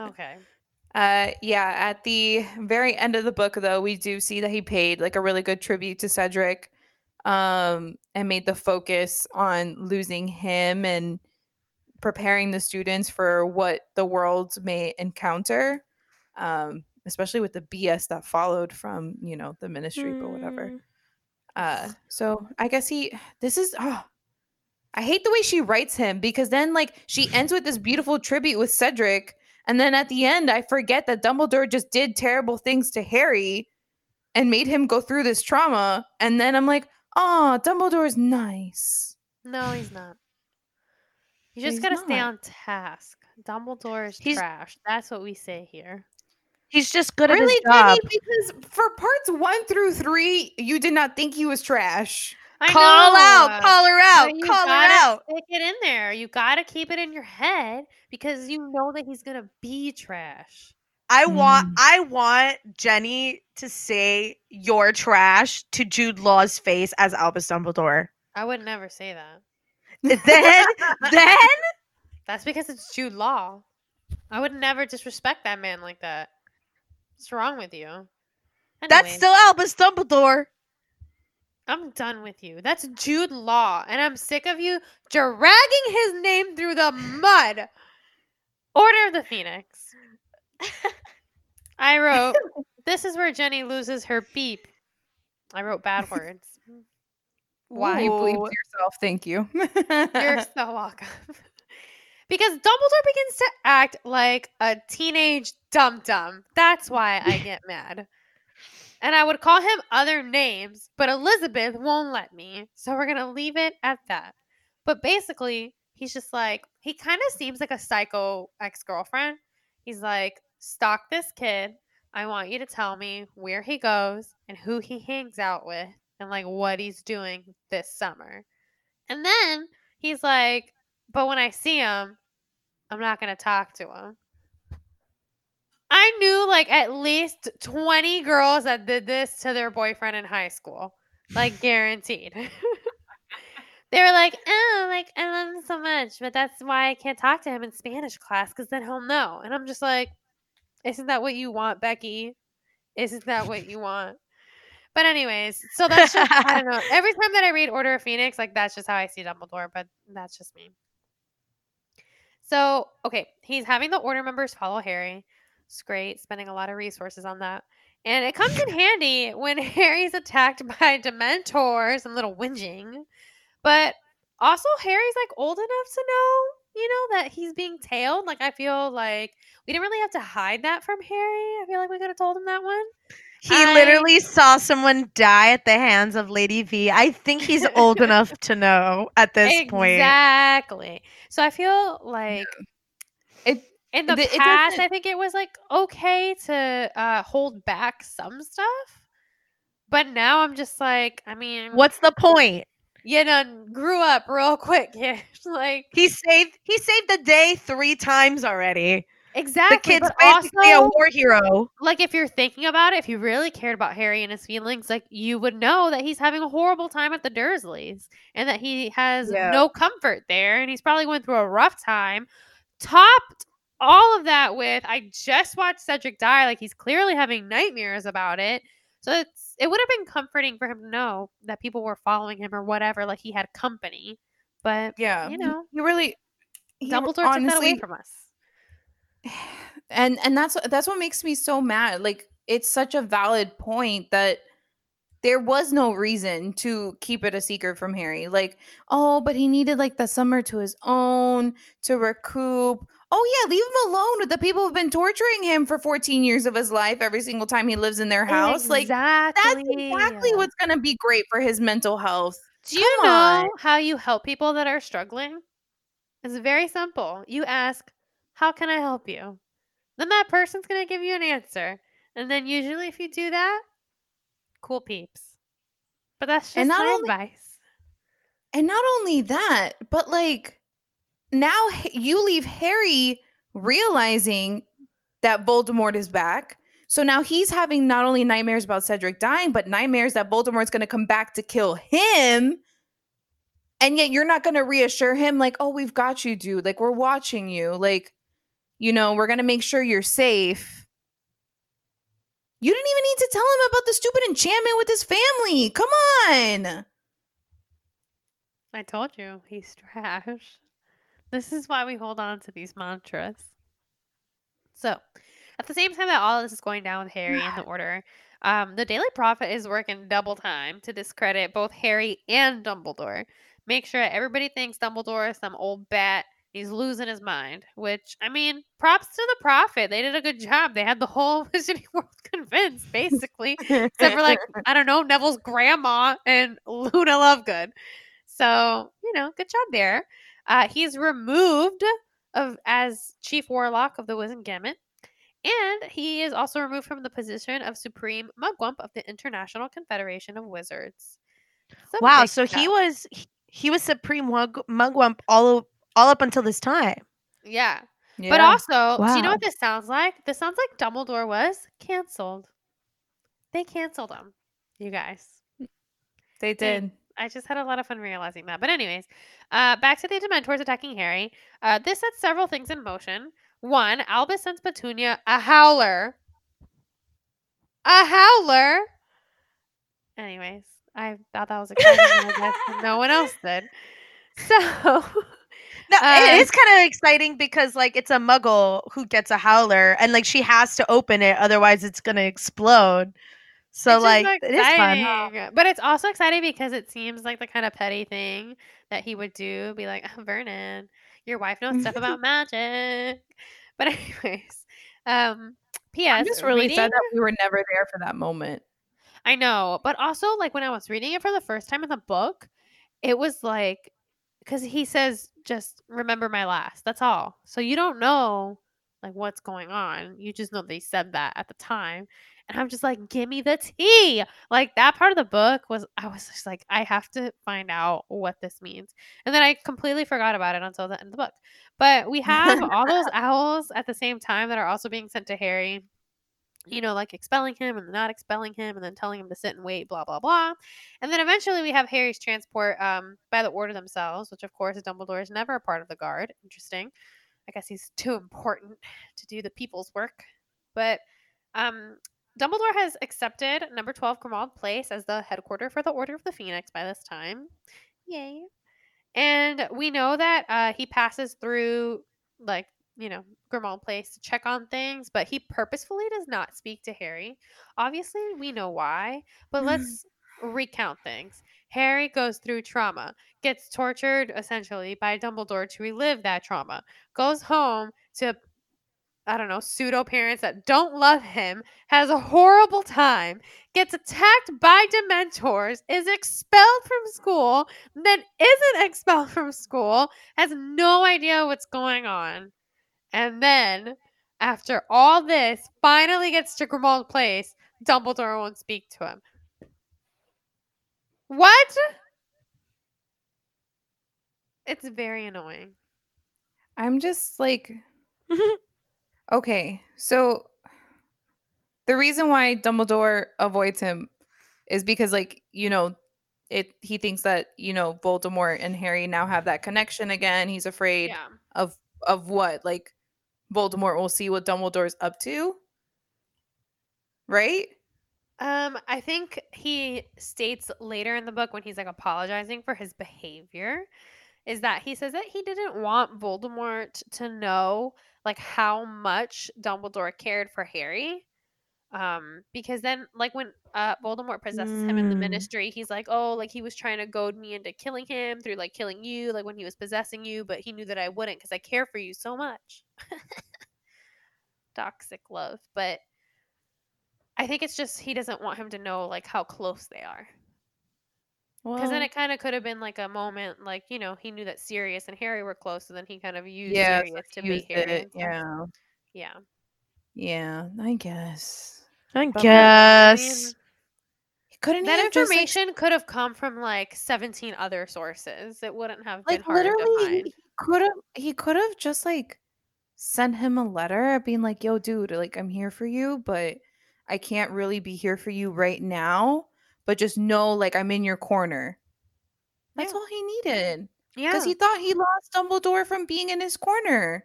Okay. Uh, yeah, at the very end of the book, though, we do see that he paid like a really good tribute to Cedric, um, and made the focus on losing him and preparing the students for what the world may encounter, um, especially with the BS that followed from you know the ministry or whatever. Mm. Uh, so I guess he. This is. Oh, I hate the way she writes him because then like she ends with this beautiful tribute with Cedric, and then at the end I forget that Dumbledore just did terrible things to Harry, and made him go through this trauma, and then I'm like, oh, Dumbledore's nice. No, he's not. You just He's gotta stay on task. Dumbledore is He's- trash. That's what we say here. He's just good really, at his job. Really, Jenny? Because for parts one through three, you did not think he was trash. I Call know, out, call her out, but you call her out. Stick it in there. You gotta keep it in your head because you know that he's gonna be trash. I want Mm. I want Jenny to say you're trash to Jude Law's face as Albus Dumbledore. I would never say that. Then then That's because it's Jude Law. I would never disrespect that man like that. What's wrong with you? that's still Albus Dumbledore. I'm done with you. That's Jude Law, and I'm sick of you dragging his name through the mud. Order of the Phoenix. I wrote, This is where Jenny loses her beep. I wrote bad words. Why you bleeped yourself? Thank you. You're so welcome. because Dumbledore begins to act like a teenage dum dum. That's why I get mad. And I would call him other names, but Elizabeth won't let me. So we're going to leave it at that. But basically, he's just like, he kind of seems like a psycho ex girlfriend. He's like, stalk this kid. I want you to tell me where he goes and who he hangs out with and like what he's doing this summer. And then he's like, but when I see him, I'm not going to talk to him. I knew like at least 20 girls that did this to their boyfriend in high school. Like guaranteed. they were like, "Oh, like I love him so much, but that's why I can't talk to him in Spanish class cuz then he'll know." And I'm just like, "Isn't that what you want, Becky? Isn't that what you want?" But anyways, so that's just I don't know. Every time that I read Order of Phoenix, like that's just how I see Dumbledore, but that's just me. So, okay, he's having the order members follow Harry. It's great, spending a lot of resources on that. And it comes in handy when Harry's attacked by Dementors and little whinging. But also, Harry's like old enough to know, you know, that he's being tailed. Like, I feel like we didn't really have to hide that from Harry. I feel like we could have told him that one. He I- literally saw someone die at the hands of Lady V. I think he's old enough to know at this point. Exactly. So I feel like it in the the- past, I think it was like okay to uh, hold back some stuff, but now I'm just like, I mean, What's the point? you done grew up real quick, yeah. like He saved he saved the day three times already. Exactly. the kid's basically a war hero. like if you're thinking about it, if you really cared about Harry and his feelings, like you would know that he's having a horrible time at the Dursleys and that he has Yeah. no comfort there and he's probably going through a rough time. Topped all of that with I just watched Cedric die, like he's clearly having nightmares about it. So it's it would have been comforting for him to know that people were following him or whatever, like he had company. But yeah, you know, he really he Dumbledore took that away from us. And and that's that's what makes me so mad like it's such a valid point that there was no reason to keep it a secret from harry like oh but he needed like the summer to his own to recoup oh yeah leave him alone with the people who've been torturing him for 14 years of his life every single time he lives in their house like that's exactly what's going to be great for his mental health Do you Come know on. how you help people that are struggling? It's very simple. You ask, How can I help you? Then that person's going to give you an answer. And then usually, if you do that, cool peeps. But that's just my only- advice. And not only that, but like now you leave Harry realizing that Voldemort is back. So now he's having not only nightmares about Cedric dying, but nightmares that Voldemort's going to come back to kill him. and yet you're not going to reassure him like oh we've got you dude like we're watching you like you know we're going to make sure you're safe you didn't even need to tell him about the stupid enchantment with his family come on I told you he's trash. This is why we hold on to these mantras. So, at the same time that all of this is going down with Harry and the Order, um, the Daily Prophet is working double time to discredit both Harry and Dumbledore. Make sure everybody thinks Dumbledore is some old bat. He's losing his mind. Which, I mean, props to the Prophet. They did a good job. They had the whole Wizarding World convinced, basically, except for like I don't know Neville's grandma and Luna Lovegood. So you know, good job there. Uh, he's removed of as chief warlock of the Wizengamot, and he is also removed from the position of supreme mugwump of the International Confederation of Wizards. Some wow, so he was he, he was supreme mug, mugwump all all up until this time. yeah. But Yeah. also, do you know what this sounds like? This sounds like Dumbledore was canceled. They canceled him, you guys. they did I just had a lot of fun realizing that. But anyways, uh, back to the Dementors attacking Harry. Uh, this sets several things in motion. One, Albus sends Petunia a howler. A howler. Anyways, I thought that was a and I guess no one else did. So, No, Um, it is kind of exciting because like it's a muggle who gets a howler and like she has to open it otherwise it's going to explode. So like it is fun. But it's also exciting because it seems like the kind of petty thing that he would do. Be like, "Oh, Vernon, your wife knows stuff about magic. But anyways, um, P.S. i'm just really reading- sad that we were never there for that moment I know, but also like when I was reading it for the first time in the book, it was like because he says just remember my last. That's all. So you don't know like what's going on. You just know they said that at the time. And I'm just like, give me the tea. Like that part of the book was I was just like, I have to find out what this means. And then I completely forgot about it until the end of the book. But we have all those owls at the same time that are also being sent to Harry you know, like expelling him and not expelling him and then telling him to sit and wait, blah, blah, blah. And then eventually we have Harry's transport um, by the order themselves, which of course Dumbledore is never a part of the guard. Interesting. I guess he's too important to do the people's work. But um, Dumbledore has accepted number 12 Grimmauld Place as the headquarters for the Order of the Phoenix by this time. Yay. And we know that uh, he passes through, like, you know, Grimmauld Place to check on things, but he purposefully does not speak to Harry. Obviously, we know why, but mm-hmm. let's recount things. Harry goes through trauma, gets tortured essentially by Dumbledore to relive that trauma, goes home to, I don't know, pseudo parents that don't love him, has a horrible time, gets attacked by Dementors, is expelled from school, then isn't expelled from school, has no idea what's going on. And then, after all this, finally gets to Grimmauld Place. Dumbledore won't speak to him. What? It's very annoying. i'm just like okay so the reason why dumbledore avoids him is because like you know it he thinks that you know voldemort and harry now have that connection again he's afraid Yeah. of of what like voldemort will see what dumbledore's up to right Um, I think he states later in the book when he's like apologizing for his behavior, is that he says that he didn't want Voldemort to know like how much Dumbledore cared for Harry. Um, because then like when uh Voldemort possesses him in the Mm. ministry, he's like, Oh, like he was trying to goad me into killing him through like killing you, like when he was possessing you, but he knew that I wouldn't because I care for you so much. Toxic love. But I think it's just he doesn't want him to know like how close they are. Because then it kind of could have been like a moment, like you know, he knew that Sirius and Harry were close, so then he kind of used yeah, so Sirius to be Harry. it, yeah yeah. yeah i guess I But, I guess. mean, couldn't that have just, like, information could have come from like seventeen other sources. It wouldn't have been like hard to literally find. could have he could have just like sent him a letter being like yo dude like i'm here for you but i can't really be here for you right now but just know like i'm in your corner That's Yeah. all he needed. Yeah. because he thought he lost Dumbledore from being in his corner.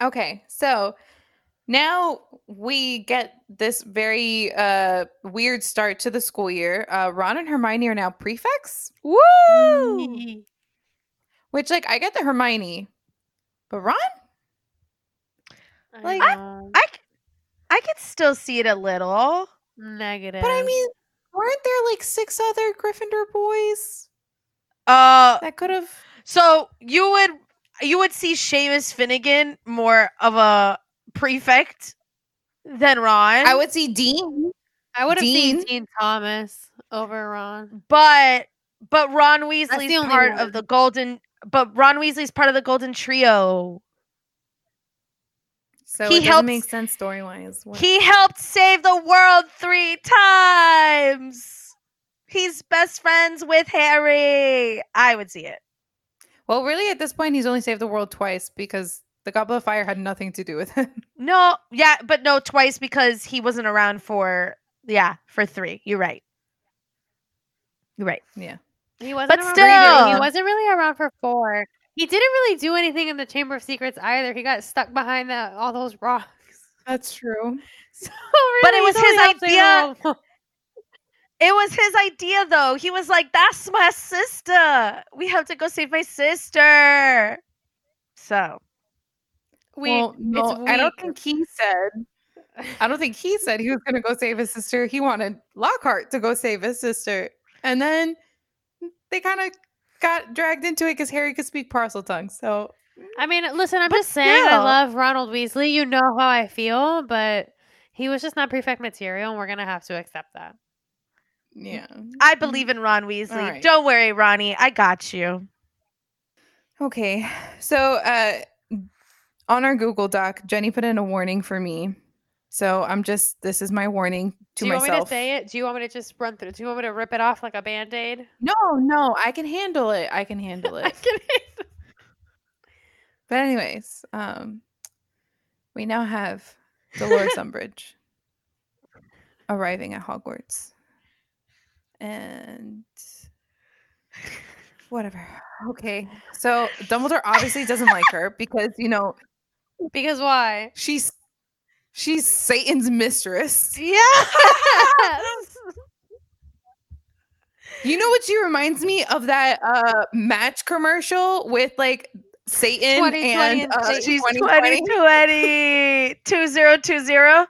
Okay, so now we get this very uh weird start to the school year. Uh Ron and Hermione are now prefects, Woo! Yee. which like I get the Hermione, but Ron? I Like, I, I could still see it a little. Negative. But I mean, weren't there like six other Gryffindor boys Uh, that could have so you would you would see Seamus Finnigan more of a prefect than Ron. I would see Dean. I would have seen Dean? Dean Thomas over Ron. but but Ron Weasley's part one. of the golden. But Ron Weasley's part of the golden trio. So He it doesn't helps- make sense story wise. He helped save the world three times. He's best friends with Harry. I would see it. Well, really, at this point, he's only saved the world twice because the Goblet of Fire had nothing to do with it. No, yeah, but no, twice because he wasn't around for yeah for three. You're right. You're right. yeah. He wasn't But still, either. He wasn't really around for four. He didn't really do anything in the Chamber of Secrets either. He got stuck behind that all those rocks. That's true. So But it was his helped save the idea. It was his idea though. He was like, "That's my sister. We have to go save my sister." So We, well, no, it's I don't think he said. I don't think he said he was going to go save his sister. He wanted Lockhart to go save his sister, and then they kind of got dragged into it because Harry could speak Parseltongue. So I mean, listen, I'm But just saying I love Ronald Weasley. You know how I feel, but he was just not prefect material, and we're gonna have to accept that. yeah. I believe in Ron Weasley. Alright. Don't worry, Ronnie. I got you. Okay, so uh, on our Google Doc, Jenny put in a warning for me. So I'm just this is my warning to myself. Do you myself. want me to say it? Do you want me to just run through? Do you want me to rip it off like a band aid? No, no, I can handle it. I can handle it. I it. can But anyways, um, we now have Dolores Umbridge arriving at Hogwarts, and whatever. Okay, so Dumbledore obviously doesn't like her because you know because why? she's she's Satan's mistress. Yes. You know what she reminds me of that uh match commercial with like Satan 2020 and and uh, Satan. She's 2020. 2020. 2020.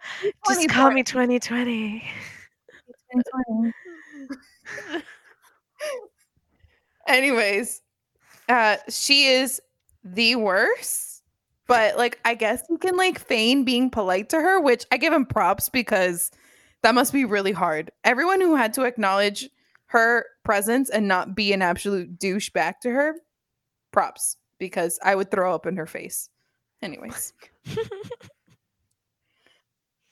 Just call 2020. me 2020. Anyways, uh she is the worst. But like I guess he can like feign being polite to her, which I give him props because that must be really hard. Everyone who had to acknowledge her presence and not be an absolute douche back to her, props because I would throw up in her face. Anyways.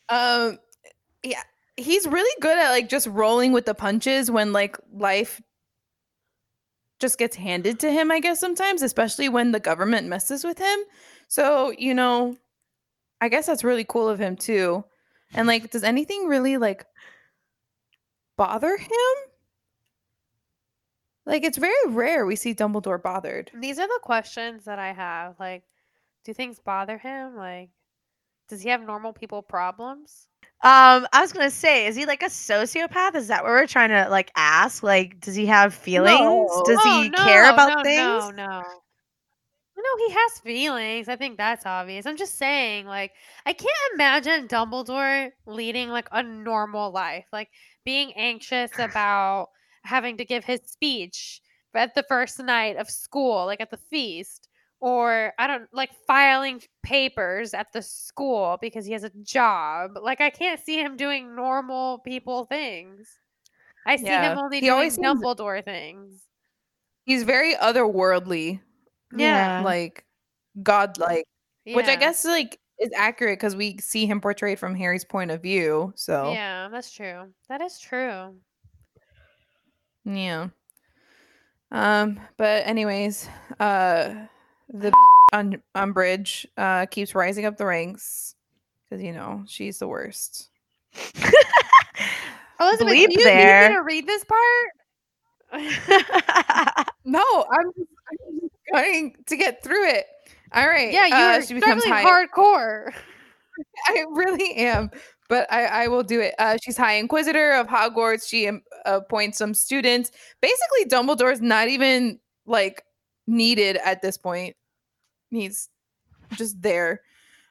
um yeah, he's really good at like just rolling with the punches when like life just gets handed to him, I guess sometimes, especially when the government messes with him. So, you know, I guess that's really cool of him too. And like does anything really like bother him? Like it's very rare we see Dumbledore bothered. These are the questions that I have. Like, do things bother him? Like, does he have normal people problems? Um, I was gonna say, is he like a sociopath? Is that what we're trying to like ask? Like, does he have feelings? No. Does Oh, he care about no, things? No, no. No, he has feelings. I think that's obvious. I'm just saying, like, I can't imagine Dumbledore leading like a normal life, like being anxious about having to give his speech at the first night of school, like at the feast, or I don't like filing papers at the school because he has a job. Like, I can't see him doing normal people things. I see Yeah, him only he doing always seems- Dumbledore things. He's very otherworldly, Yeah. like godlike, which I guess like is accurate because we see him portrayed from Harry's point of view. So Yeah, that's true. That is true. Yeah. Um, but anyways, uh the on Umbridge uh keeps rising up the ranks because you know she's the worst. Elizabeth, Bleep you there. me to read this part? No, I'm I'm just going to get through it. All right. yeah, uh, you're she becomes high. hardcore. I really am, but I, I will do it. Uh, she's High Inquisitor of Hogwarts. She um, appoints some students. Basically, Dumbledore's not even like needed at this point. He's just there.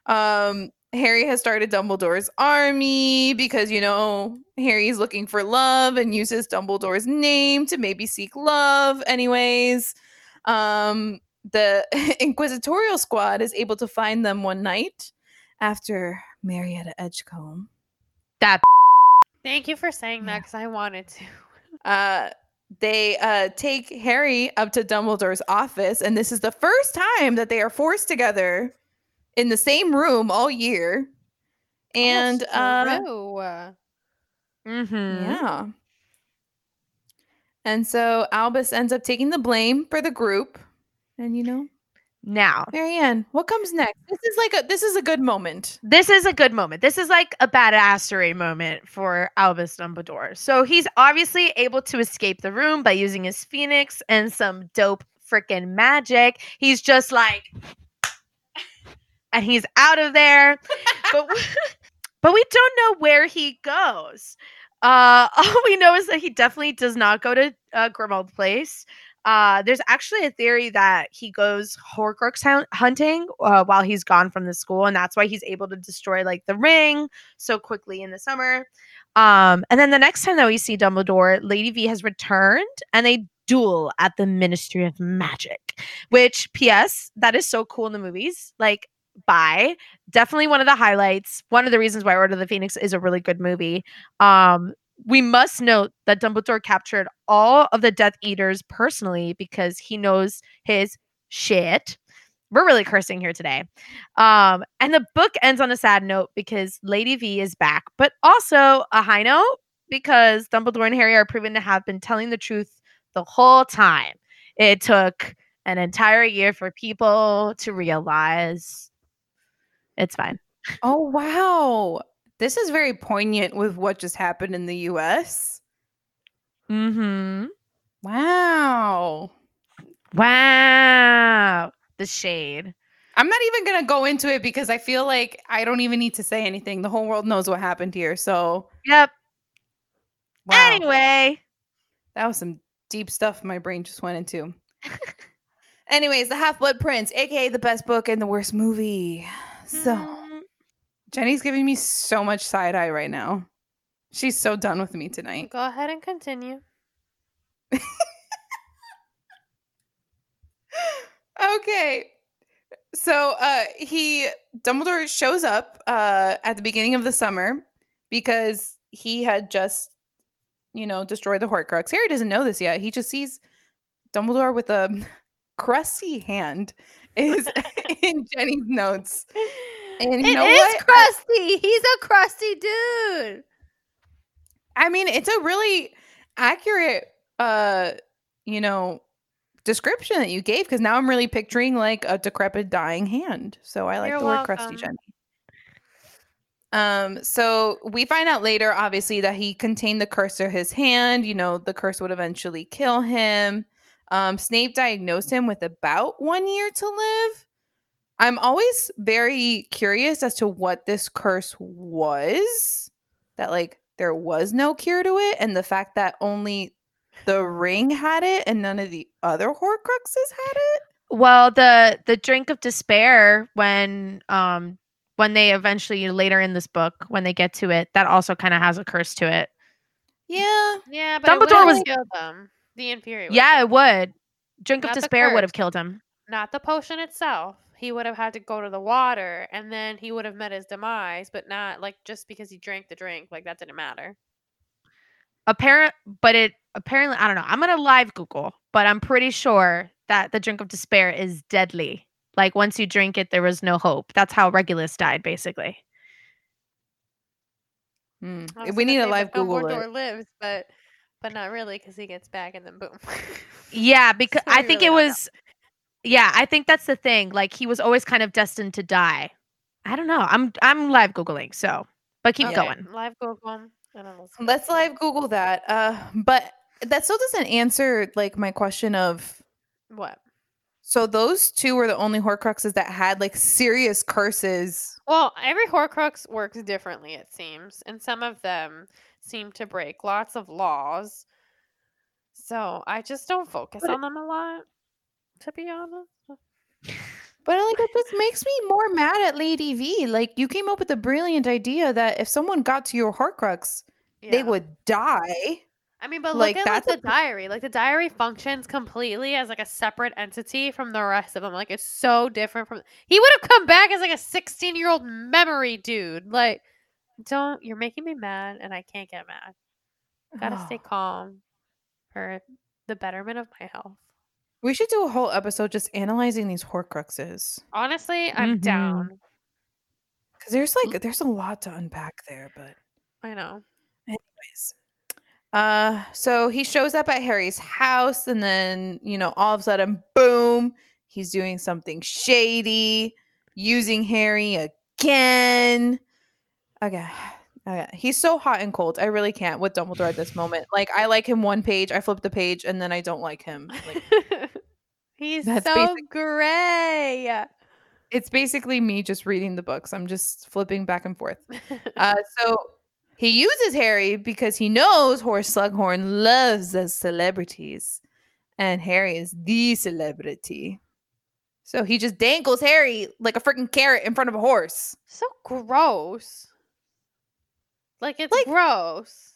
Um, Harry has started Dumbledore's army because you know Harry's looking for love and uses Dumbledore's name to maybe seek love. Anyways, um, the Inquisitorial Squad is able to find them one night after Marietta Edgecombe. that Thank you for saying that Yeah. because I wanted to. Uh, they uh, take Harry up to Dumbledore's office, and this is the first time that they are forced together in the same room all year. And That's uh, mm-hmm. yeah. And so Albus ends up taking the blame for the group. And you know, now Marianne, what comes next? This is like a this is a good moment. this is a good moment. This is like a badassery moment for Albus Dumbledore. So he's obviously able to escape the room by using his phoenix and some dope freaking magic. He's just like, and he's out of there. but but we don't know where he goes. Uh, all we know is that he definitely does not go to uh, Grimmauld Place. Uh, there's actually a theory that he goes Horcrux hun- hunting uh, while he's gone from the school, and that's why he's able to destroy like the ring so quickly in the summer. Um, and then the next time that we see Dumbledore, Lady V has returned, and they duel at the Ministry of Magic. Which, P.S., that is so cool in the movies. Like, bye. Definitely one of the highlights. One of the reasons why Order of the Phoenix is a really good movie. Um, we must note that Dumbledore captured all of the Death Eaters personally because he knows his shit. We're really cursing here today. Um, and the book ends on a sad note because Lady V is back, but also a high note because Dumbledore and Harry are proven to have been telling the truth the whole time. It took an entire year for people to realize it's fine. Oh wow. This is very poignant with what just happened in the US. Mm-hmm. Wow. Wow. The shade. I'm not even gonna go into it because I feel like I don't even need to say anything. The whole world knows what happened here. So Yep. wow. Anyway. That was some deep stuff my brain just went into. Anyways, the Half Blood Prince, aka the best book and the worst movie. So Mm, Jenny's giving me so much side eye right now. She's so done with me tonight. Go ahead and continue. okay. So uh he Dumbledore shows up uh at the beginning of the summer because he had just you know destroyed the Horcrux. Harry doesn't know this yet. He just sees Dumbledore with a crusty hand is in Jenny's notes. And you It know is what? Crusty. He's a crusty dude. I mean, it's a really accurate uh you know description that you gave because now I'm really picturing like a decrepit dying hand. So I like You're the word crusty. Jenny. Um so we find out later obviously that he contained the curse to his hand, you know, the curse would eventually kill him. Um Snape diagnosed him with about 1 year to live. I'm always very curious as to what this curse was. That like there was no cure to it, and the fact that only the ring had it and none of the other Horcruxes had it. Well, the the drink of despair when um when they eventually later in this book when they get to it that also kind of has a curse to it. Yeah, Yeah, but Dumbledore it was- was killed them. The Inferi. yeah, it would. Drink Not of despair would have killed him. not the potion itself. He would have had to go to the water, and then he would have met his demise. But not like just because he drank the drink, like that didn't matter. Apparent, but it apparently I don't know. I'm gonna live Google, but I'm pretty sure that the drink of despair is deadly. Like once you drink it, there was no hope. That's how Regulus died, basically. Hmm. We need a live Google Dumbledore it. lives, but but not really because he gets back and then boom. Yeah, because So I think really it don't know. was. Yeah, I think that's the thing. Like he was always kind of destined to die. I don't know. I'm I'm live googling, so but keep Okay, going. Live Google. I don't know. Let's live Google that. Uh, but that still doesn't answer like my question of What? so those two were the only Horcruxes that had like serious curses. Well, every Horcrux works differently, it seems, and some of them seem to break lots of laws. So I just don't focus But- on them a lot, to be honest. But like it just makes me more mad at Lady V. Like you came up with a brilliant idea that if someone got to your Horcrux, they would die. I mean, but like, look at like that's the a- diary. Like the diary functions completely as like a separate entity from the rest of them. Like it's so different from. He would have come back as like a sixteen-year-old memory dude. Like, don't. You're making me mad, and I can't get mad. Gotta stay calm for the betterment of my health. We should do a whole episode just analyzing these Horcruxes. Honestly, I'm Mhm. down. Because there's like there's a lot to unpack there, but I know. anyways. Uh so he shows up at Harry's house and then, you know, all of a sudden, boom, he's doing something shady, using Harry again. Okay. Okay. He's so hot and cold. I really can't with Dumbledore at this moment. Like I like him one page, I flip the page, and then I don't like him. Like He's so basic- gray. it's basically me just reading the books. I'm just flipping back and forth. Uh, so he uses Harry because he knows Horace Slughorn loves the celebrities, and Harry is the celebrity. So he just dangles Harry like a freaking carrot in front of a horse. so gross. Like it's Like- gross.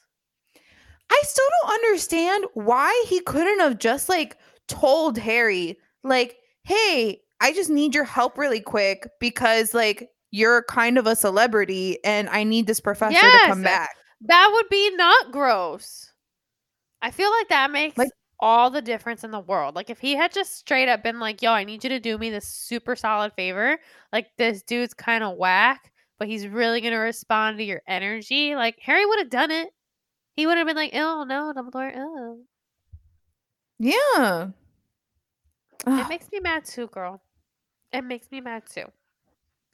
I still don't understand why he couldn't have just like told Harry, like, hey, I just need your help really quick because like you're kind of a celebrity and I need this professor to come back. That would be not gross. I feel like that makes Like- all the difference in the world. Like if he had just straight up been like, "Yo, I need you to do me this super solid favor. Like this dude's kind of whack, but he's really going to respond to your energy." Like Harry would have done it. He would have been like, "Oh, no, Dumbledore. Oh." Yeah. It makes me mad too, girl. It makes me mad too.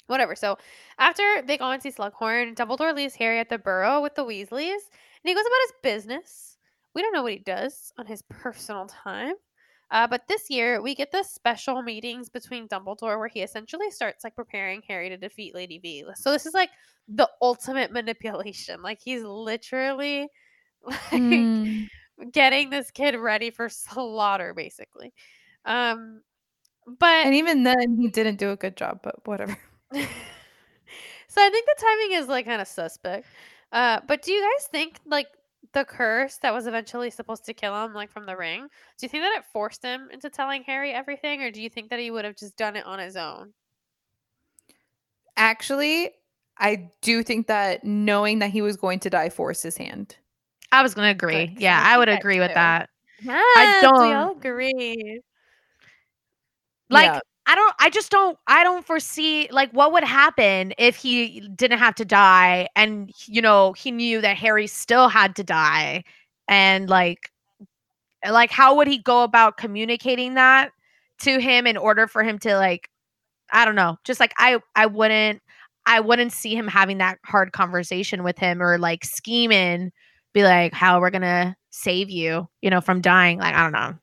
Whatever. So after they go and see Slughorn, Dumbledore leaves Harry at the burrow with the Weasleys, and he goes about his business. We don't know what he does on his personal time. Uh, but this year, we get the special meetings between Dumbledore where he essentially starts like preparing Harry to defeat Lady V. So this is like the ultimate manipulation. Like he's literally like Mm. getting this kid ready for slaughter, basically. Um, but And even then, he didn't do a good job, but whatever. so I think the timing is like kind of suspect. Uh, but do you guys think like the curse that was eventually supposed to kill him, like from the ring, do you think that it forced him into telling Harry everything, or do you think that he would have just done it on his own? Actually, I do think that knowing that he was going to die forced his hand. I was gonna agree. 'cause Yeah, I I would think that agree with that. Yes, we don't- all agree. Like Yeah. I don't I just don't I don't foresee like what would happen if he didn't have to die and you know he knew that Harry still had to die. And like eh, like how would he go about communicating that to him in order for him to like I don't know just like I I wouldn't I wouldn't see him having that hard conversation with him or like scheming be like how we're going to save you you know from dying like I don't know.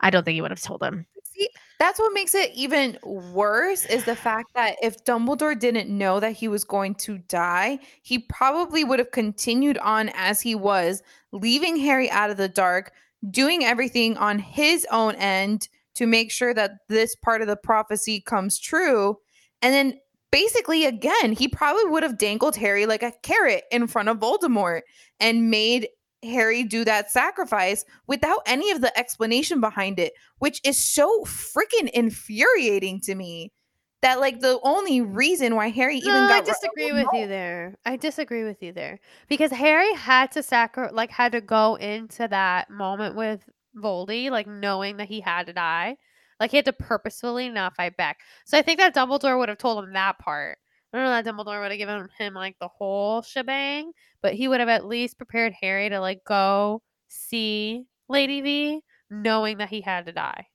I don't think he would have told him. See, that's what makes it even worse is the fact that if Dumbledore didn't know that he was going to die, he probably would have continued on as he was, leaving Harry out of the dark, doing everything on his own end to make sure that this part of the prophecy comes true. And then basically, again, he probably would have dangled Harry like a carrot in front of Voldemort and made Harry do that sacrifice without any of the explanation behind it, which is so freaking infuriating to me. That like the only reason why Harry even no, got I re- disagree with you there. I disagree with you there because Harry had to sacri- like had to go into that moment with Voldy, like knowing that he had to die. Like he had to purposefully not fight back. So I think that Dumbledore would have told him that part. I don't know that Dumbledore would have given him like the whole shebang, but he would have at least prepared Harry to like go see Lady V, knowing that he had to die.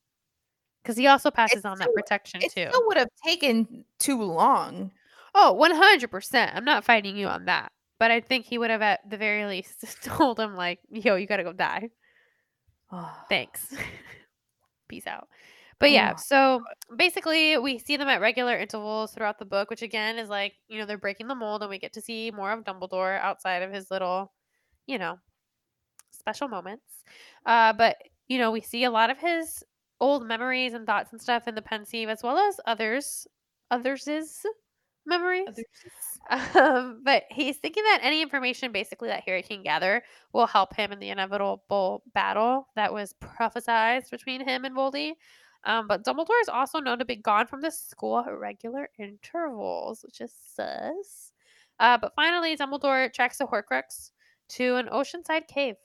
Because he also passes on that protection It too. still would have taken too long. Oh, 100%. I'm not fighting you on that. But I think he would have at the very least told him like, "Yo, you got to go die." Thanks. Peace out. But yeah, Oh, so basically we see them at regular intervals throughout the book, which again is like, you know, they're breaking the mold and we get to see more of Dumbledore outside of his little, you know, special moments. Uh, but, you know, we see a lot of his old memories and thoughts and stuff in the pensieve as well as others others' memories. Um, but he's thinking that any information basically that Harry can gather will help him in the inevitable battle that was prophesized between him and Voldy. Um, but Dumbledore is also known to be gone from the school at regular intervals, which is sus. Uh, but finally, Dumbledore tracks the Horcrux to an oceanside cave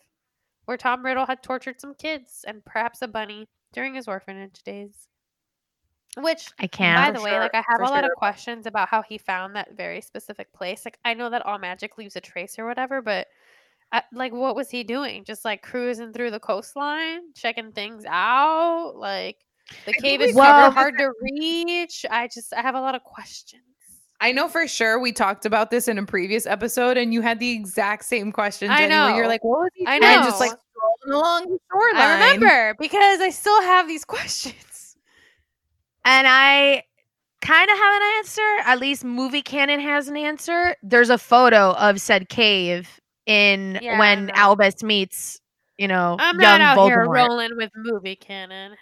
where Tom Riddle had tortured some kids and perhaps a bunny during his orphanage days. Which I can't. By the way, sure, like I have for a lot sure. of questions about how he found that very specific place. Like I know that all magic leaves a trace or whatever, but I, like what was he doing? Just like cruising through the coastline, checking things out. Like the cave is we super hard to reach. I just I have a lot of questions. I know for sure we talked about this in a previous episode, and you had the exact same question, I Jenny, where you're like, "What was he I doing?" Just like know. strolling along the shoreline. I remember because I still have these questions. And I kind of have an answer. At least movie canon has an answer. There's a photo of said cave in Yeah, when. Albus meets, you know, I'm young not out here Voldemort. rolling with movie canon.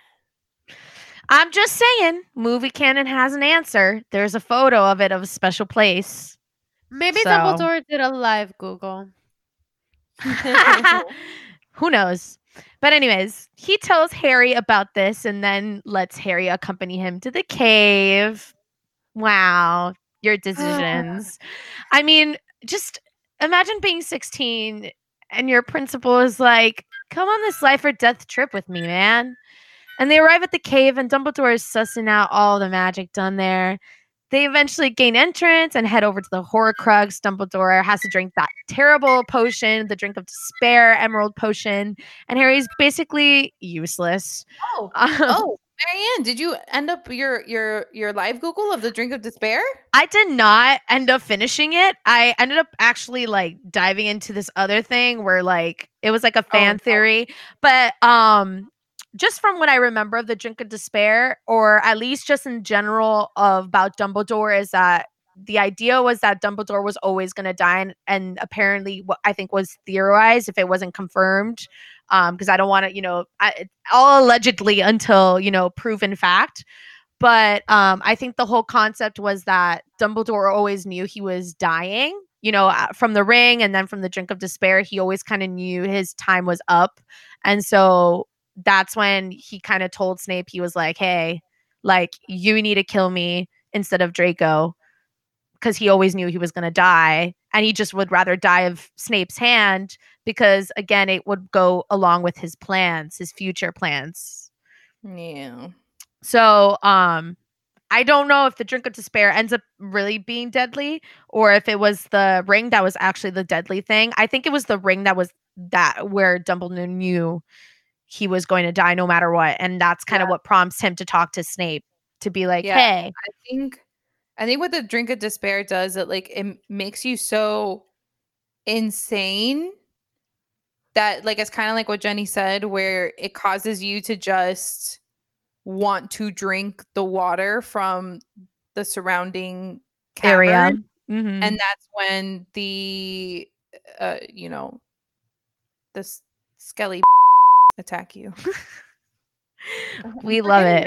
I'm just saying, movie canon has an answer. There's a photo of it of a special place. Maybe So- Dumbledore did a live Google. Who knows? But anyways, he tells Harry about this and then lets Harry accompany him to the cave. Wow, your decisions. I mean, just imagine being 16 and your principal is like, "Come on this life or death trip with me, man." And they arrive at the cave and Dumbledore is sussing out all the magic done there. They eventually gain entrance and head over to the Horcrux. Dumbledore has to drink that terrible potion, the drink of despair, emerald potion, and Harry's basically useless. Oh, Um, oh, Marianne, did you end up your your your live Google of the drink of despair? I did not end up finishing it. I ended up actually like diving into this other thing where like it was like a fan oh. theory, but um just from what I remember of the drink of despair or at least just in general of about Dumbledore is that the idea was that Dumbledore was always going to die and, and apparently what I think was theorized if it wasn't confirmed um because I don't want to, you know, I, all allegedly until, you know, proven fact. But um i think the whole concept was that dumbledore always knew he was dying you know uh, from the ring and then from the drink of despair he always kind of knew his time was up. And so that's when he kind of told snape he was like hey like you need to kill me instead of draco because he always knew he was going to die and he just would rather die of snape's hand because again it would go along with his plans his future plans Yeah. so, um, I don't know if the drink of despair ends up really being deadly or if it was the ring that was actually the deadly thing. I think it was the ring that was that where Dumbledore knew he was going to die no matter what, and that's kind of what prompts him to talk to Snape to be like, Yeah. "Hey, I think I think what the drink of despair does it like it makes you so insane that like it's kind of like what Jenny said where it causes you to just want to drink the water from the surrounding area." cavern, Mhm. and that's when the uh you know the s- skelly attack you. we love it.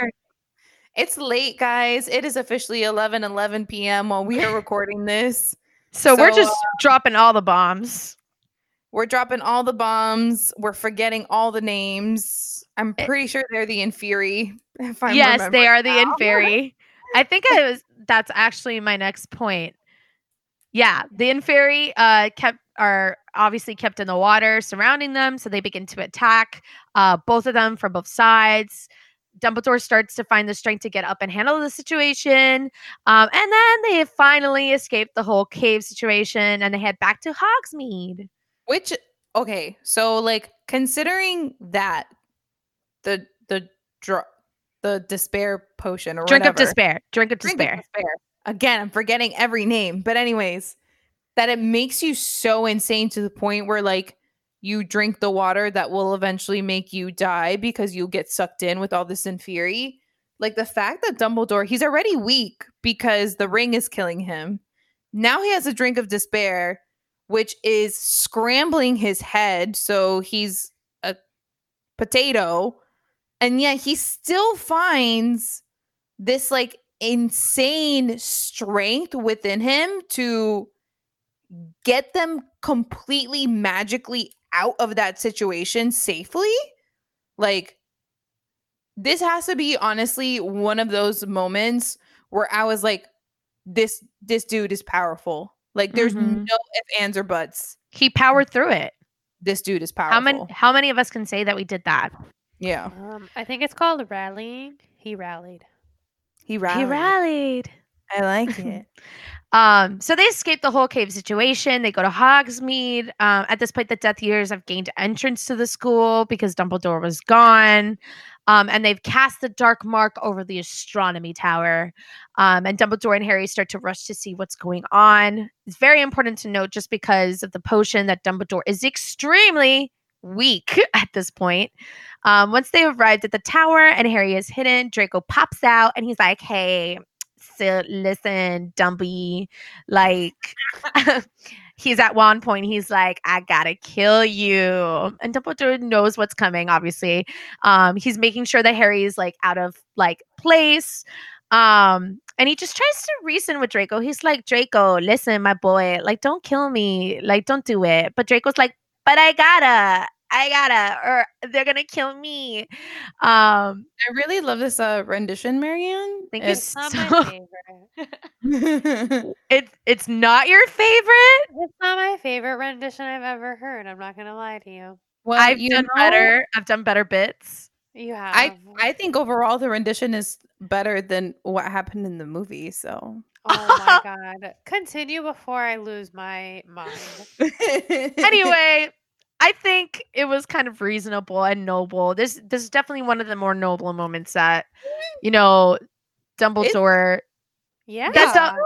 It's late, guys. It is officially 11 11 p.m. while we are recording this. So, we're So, just dropping all the bombs. We're dropping all the bombs. We're forgetting all the names. I'm Eh. pretty sure they're the Inferi. Yes, they are the now. Inferi. I think I was that's actually my next point. Yeah, the Inferi uh kept are obviously kept in the water surrounding them, so they begin to attack uh both of them from both sides. Dumbledore starts to find the strength to get up and handle the situation. Um, and then they finally escape the whole cave situation and they head back to Hogsmeade. Which okay, so like considering that the the dr- the despair potion or Drink of despair. Drink of Drink of despair. Again, I'm forgetting every name, but anyways, that it makes you so insane to the point where like you drink the water that will eventually make you die because you'll get sucked in with all this Inferi. Like the fact that Dumbledore, he's already weak because the ring is killing him. Now he has a drink of despair, which is scrambling his head. So he's a potato. And yet he still finds this like insane strength within him to get them completely magically out of that situation safely. Like, this has to be honestly one of those moments where I was like, this this dude is powerful. Like, there's Mhm. no if, ands, or buts. He powered through it. This dude is powerful. How many how many of us can say that we did that? Yeah, Um, I think it's called rallying. He rallied. he rallied. He rallied. I like it. Um, so they escape the whole cave situation. They go to Hogsmeade. Um, at this point, the Death Eaters have gained entrance to the school because Dumbledore was gone. Um, and they've cast the dark mark over the astronomy tower. Um, and Dumbledore and Harry start to rush to see what's going on. It's very important to note, just because of the potion, that Dumbledore is extremely weak at this point. Um, once they arrived at the tower and Harry is hidden, Draco pops out and he's like, "Hey, so listen, Dumpy, like." he's at one point he's like i gotta kill you and dumbledore knows what's coming obviously. Um he's making sure that harry is like out of like place. Um and he just tries to reason with draco. He's like draco listen my boy like don't kill me like don't do it. But draco's like but i gotta i gotta or they're gonna kill me um I really love this uh rendition, Marianne. Thank you It's not so- my favorite. it, it's not your favorite It's not my favorite rendition I've ever heard. I'm not gonna lie to you. well, i've you done know, better i've done better bits You have. I I think overall the rendition is better than what happened in the movie. So oh my god. Continue before I lose my mind. anyway, I think it was kind of reasonable and noble. This this is definitely one of the more noble moments that mm. you know Dumbledore Yeah. That's a-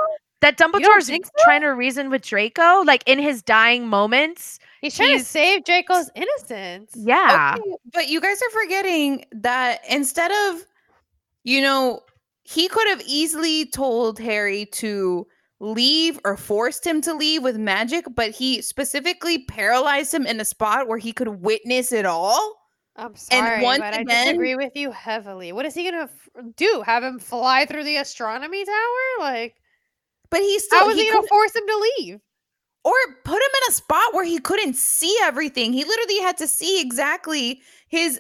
that Dumbledore's so? trying to reason with Draco, like in his dying moments. He's trying he's- to save Draco's innocence. Yeah. Okay, but you guys are forgetting that instead of, you know, he could have easily told Harry to leave or forced him to leave with magic, but he specifically paralyzed him in a spot where he could witness it all. I'm sorry, once but I disagree with you heavily. What is he gonna f- do? Have him fly through the astronomy tower? Like, But he still how was he he, gonna force him to leave? or put him in a spot where he couldn't see everything. He literally had to see exactly his.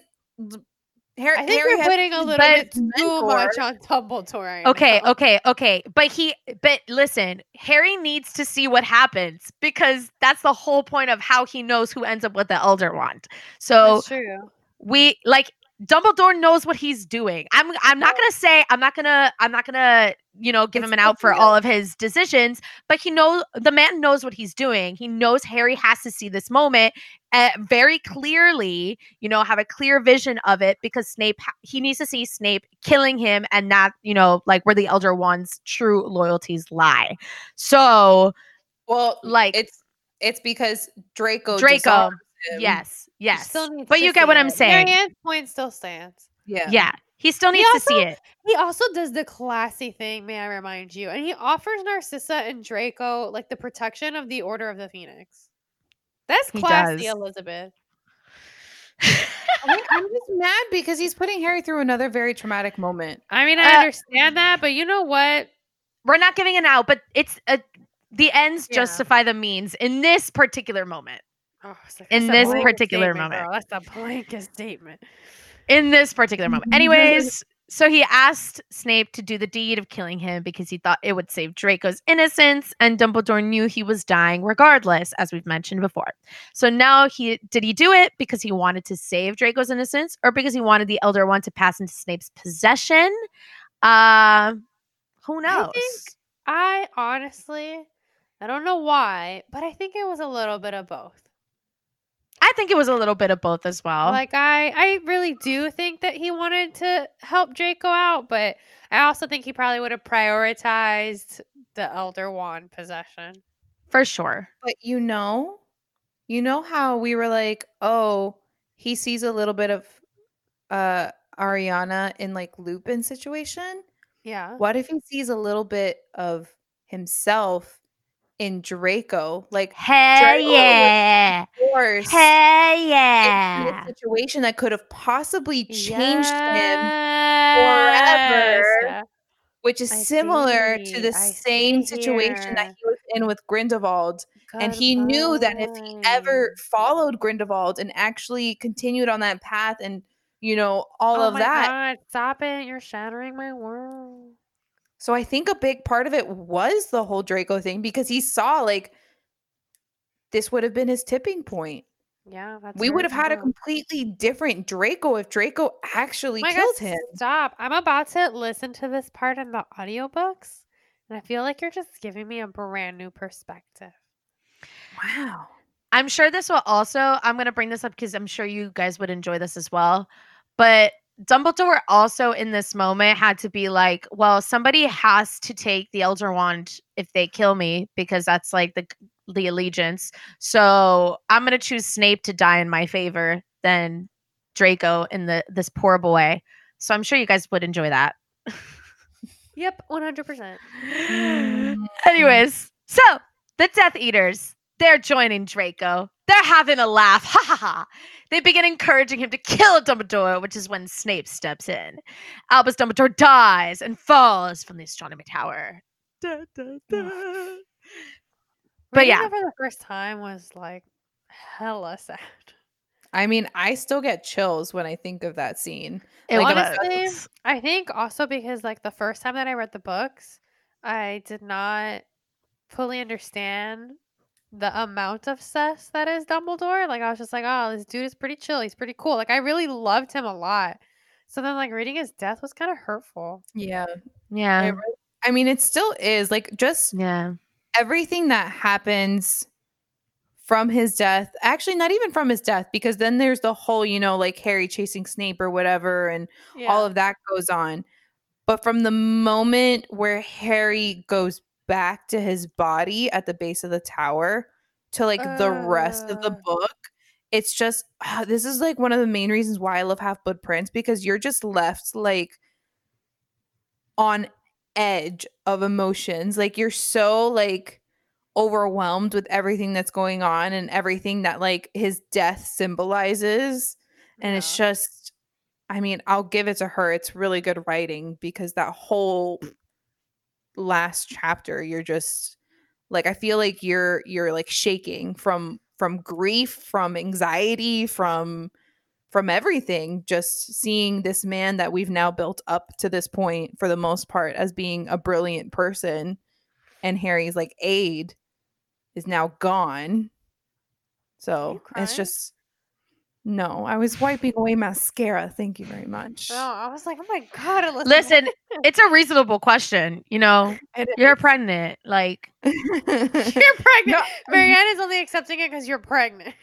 Harry, I think Harry you're had putting a little bit too mentor. much on Dumbledore. right Okay, now. okay, okay. But he but listen, Harry needs to see what happens because that's the whole point of how he knows who ends up with the Elder Wand. So That's true. we like Dumbledore knows what he's doing. I'm I'm not gonna say I'm not gonna I'm not gonna you know give It's him an out for okay. all of his decisions, but he knows the man knows what he's doing. He knows Harry has to see this moment uh, very clearly. You know, have a clear vision of it because Snape he needs to see Snape killing him and not you know like where the Elder Wand's true loyalties lie. So Well, like it's it's because Draco. Draco, him. yes, yes, still but you get see what I'm it. saying. Marianne's point still stands. Yeah. yeah. He still He needs to see it. He also does the classy thing, may I remind you, and he offers Narcissa and Draco like the protection of the Order of the Phoenix. That's classy. Elizabeth. I, I'm just mad because he's putting Harry through another very traumatic moment. I mean, I Uh, understand that, but you know what? we're not giving it out, but it's a, the ends Yeah. justify the means in this particular moment. Oh, like, In this particular moment. girl. That's a blanket statement. In this particular moment. Anyways, so he asked Snape to do the deed of killing him because he thought it would save Draco's innocence, and Dumbledore knew he was dying regardless, as we've mentioned before. So now he did he do it because he wanted to save Draco's innocence, or because he wanted the Elder Wand to pass into Snape's possession? Uh, who knows? I I honestly, I don't know why, but I think it was a little bit of both. I think it was a little bit of both as well. Like I, I really do think that he wanted to help Draco out, but I also think he probably would have prioritized the Elder Wand possession. for sure. But you know, you know how we were like, oh, he sees a little bit of uh Ariana in like Lupin situation? Yeah. What if he sees a little bit of himself in Draco? Like Hell Draco yeah. Hell yeah. a situation that could have possibly changed him, Yes. which is I similar to the I same see situation that he was in with Grindelwald. and Good he knew that if he ever followed Grindelwald and actually continued on that path and you know all oh of my that God, stop it! You're shattering my world. So i think a big part of it was the whole draco thing because he saw like this would have been his tipping point Yeah, that's we would have had a completely different draco if draco actually oh My God, killed him Stop! I'm about to listen to this part in the audiobooks, and I feel like you're just giving me a brand new perspective. wow I'm sure this will also, I'm going to bring this up because I'm sure you guys would enjoy this as well. But Dumbledore also in this moment had to be like, well, somebody has to take the Elder Wand if they kill me because that's like the the allegiance. So I'm gonna choose Snape to die in my favor than Draco in the this poor boy. So I'm sure you guys would enjoy that. Yep, 100%. Anyways, so the Death Eaters, they're joining Draco. They're having a laugh. Ha ha ha. They begin encouraging him to kill Dumbledore, which is when Snape steps in. Albus Dumbledore dies and falls from the astronomy tower. Da, da, da. But yeah. for the first time was like hella sad. i mean i still get chills when i think of that scene It Like, was- Honestly, I think also because like the first time that I read the books, I did not fully understand the amount of sus that is Dumbledore. Like I was just like, oh, this dude is pretty chill. He's pretty cool. Like I really loved him a lot. So then like reading his death was kind of hurtful. yeah yeah. It i mean it still is like just Yeah. everything that happens from his death actually not even from his death because then there's the whole you know like harry chasing snape or whatever and all of that goes on but from the moment where harry goes back to his body at the base of the tower to like the rest of the Uh. book. It's just ah, this is like one of the main reasons why i love half blood prince because you're just left like on edge of emotions. Like you're so like overwhelmed with everything that's going on and everything that like his death symbolizes. And it's just i mean i'll give it to her. It's really good writing because that whole last chapter you're just like i feel like you're you're like shaking from from grief from anxiety from from everything just seeing this man that we've now built up to this point for the most part as being a brilliant person and harry's like aide is now gone. So it's just no i was wiping away mascara thank you very much No, I was like, oh my god, Alyssa, Listen, it's a reasonable question. You know, you're pregnant. Like, you're pregnant. No, Marianne is only accepting it because you're pregnant.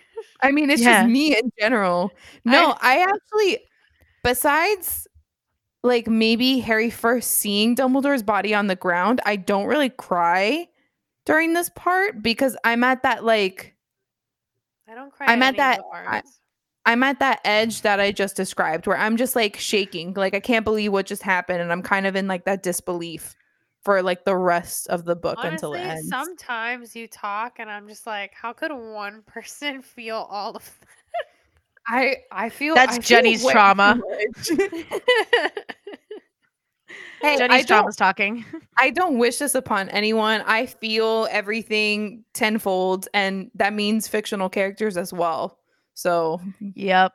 I mean, it's Yeah. just me in general. No, I, actually, besides like maybe Harry first seeing Dumbledore's body on the ground, I don't really cry during this part because I'm at that like I don't cry. I'm at that- I- I'm at that edge that I just described where I'm just like shaking, like I can't believe what just happened, and I'm kind of in like that disbelief for like the rest of the book until it Honestly, ends. sometimes you talk and I'm just like, how could one person feel all of I I feel That's I feel Jenny's way trauma. too much. that? hey, Jenny's don't, talking. I don't wish this upon anyone. I feel everything tenfold, and that means fictional characters as well. So mm-hmm. Yep.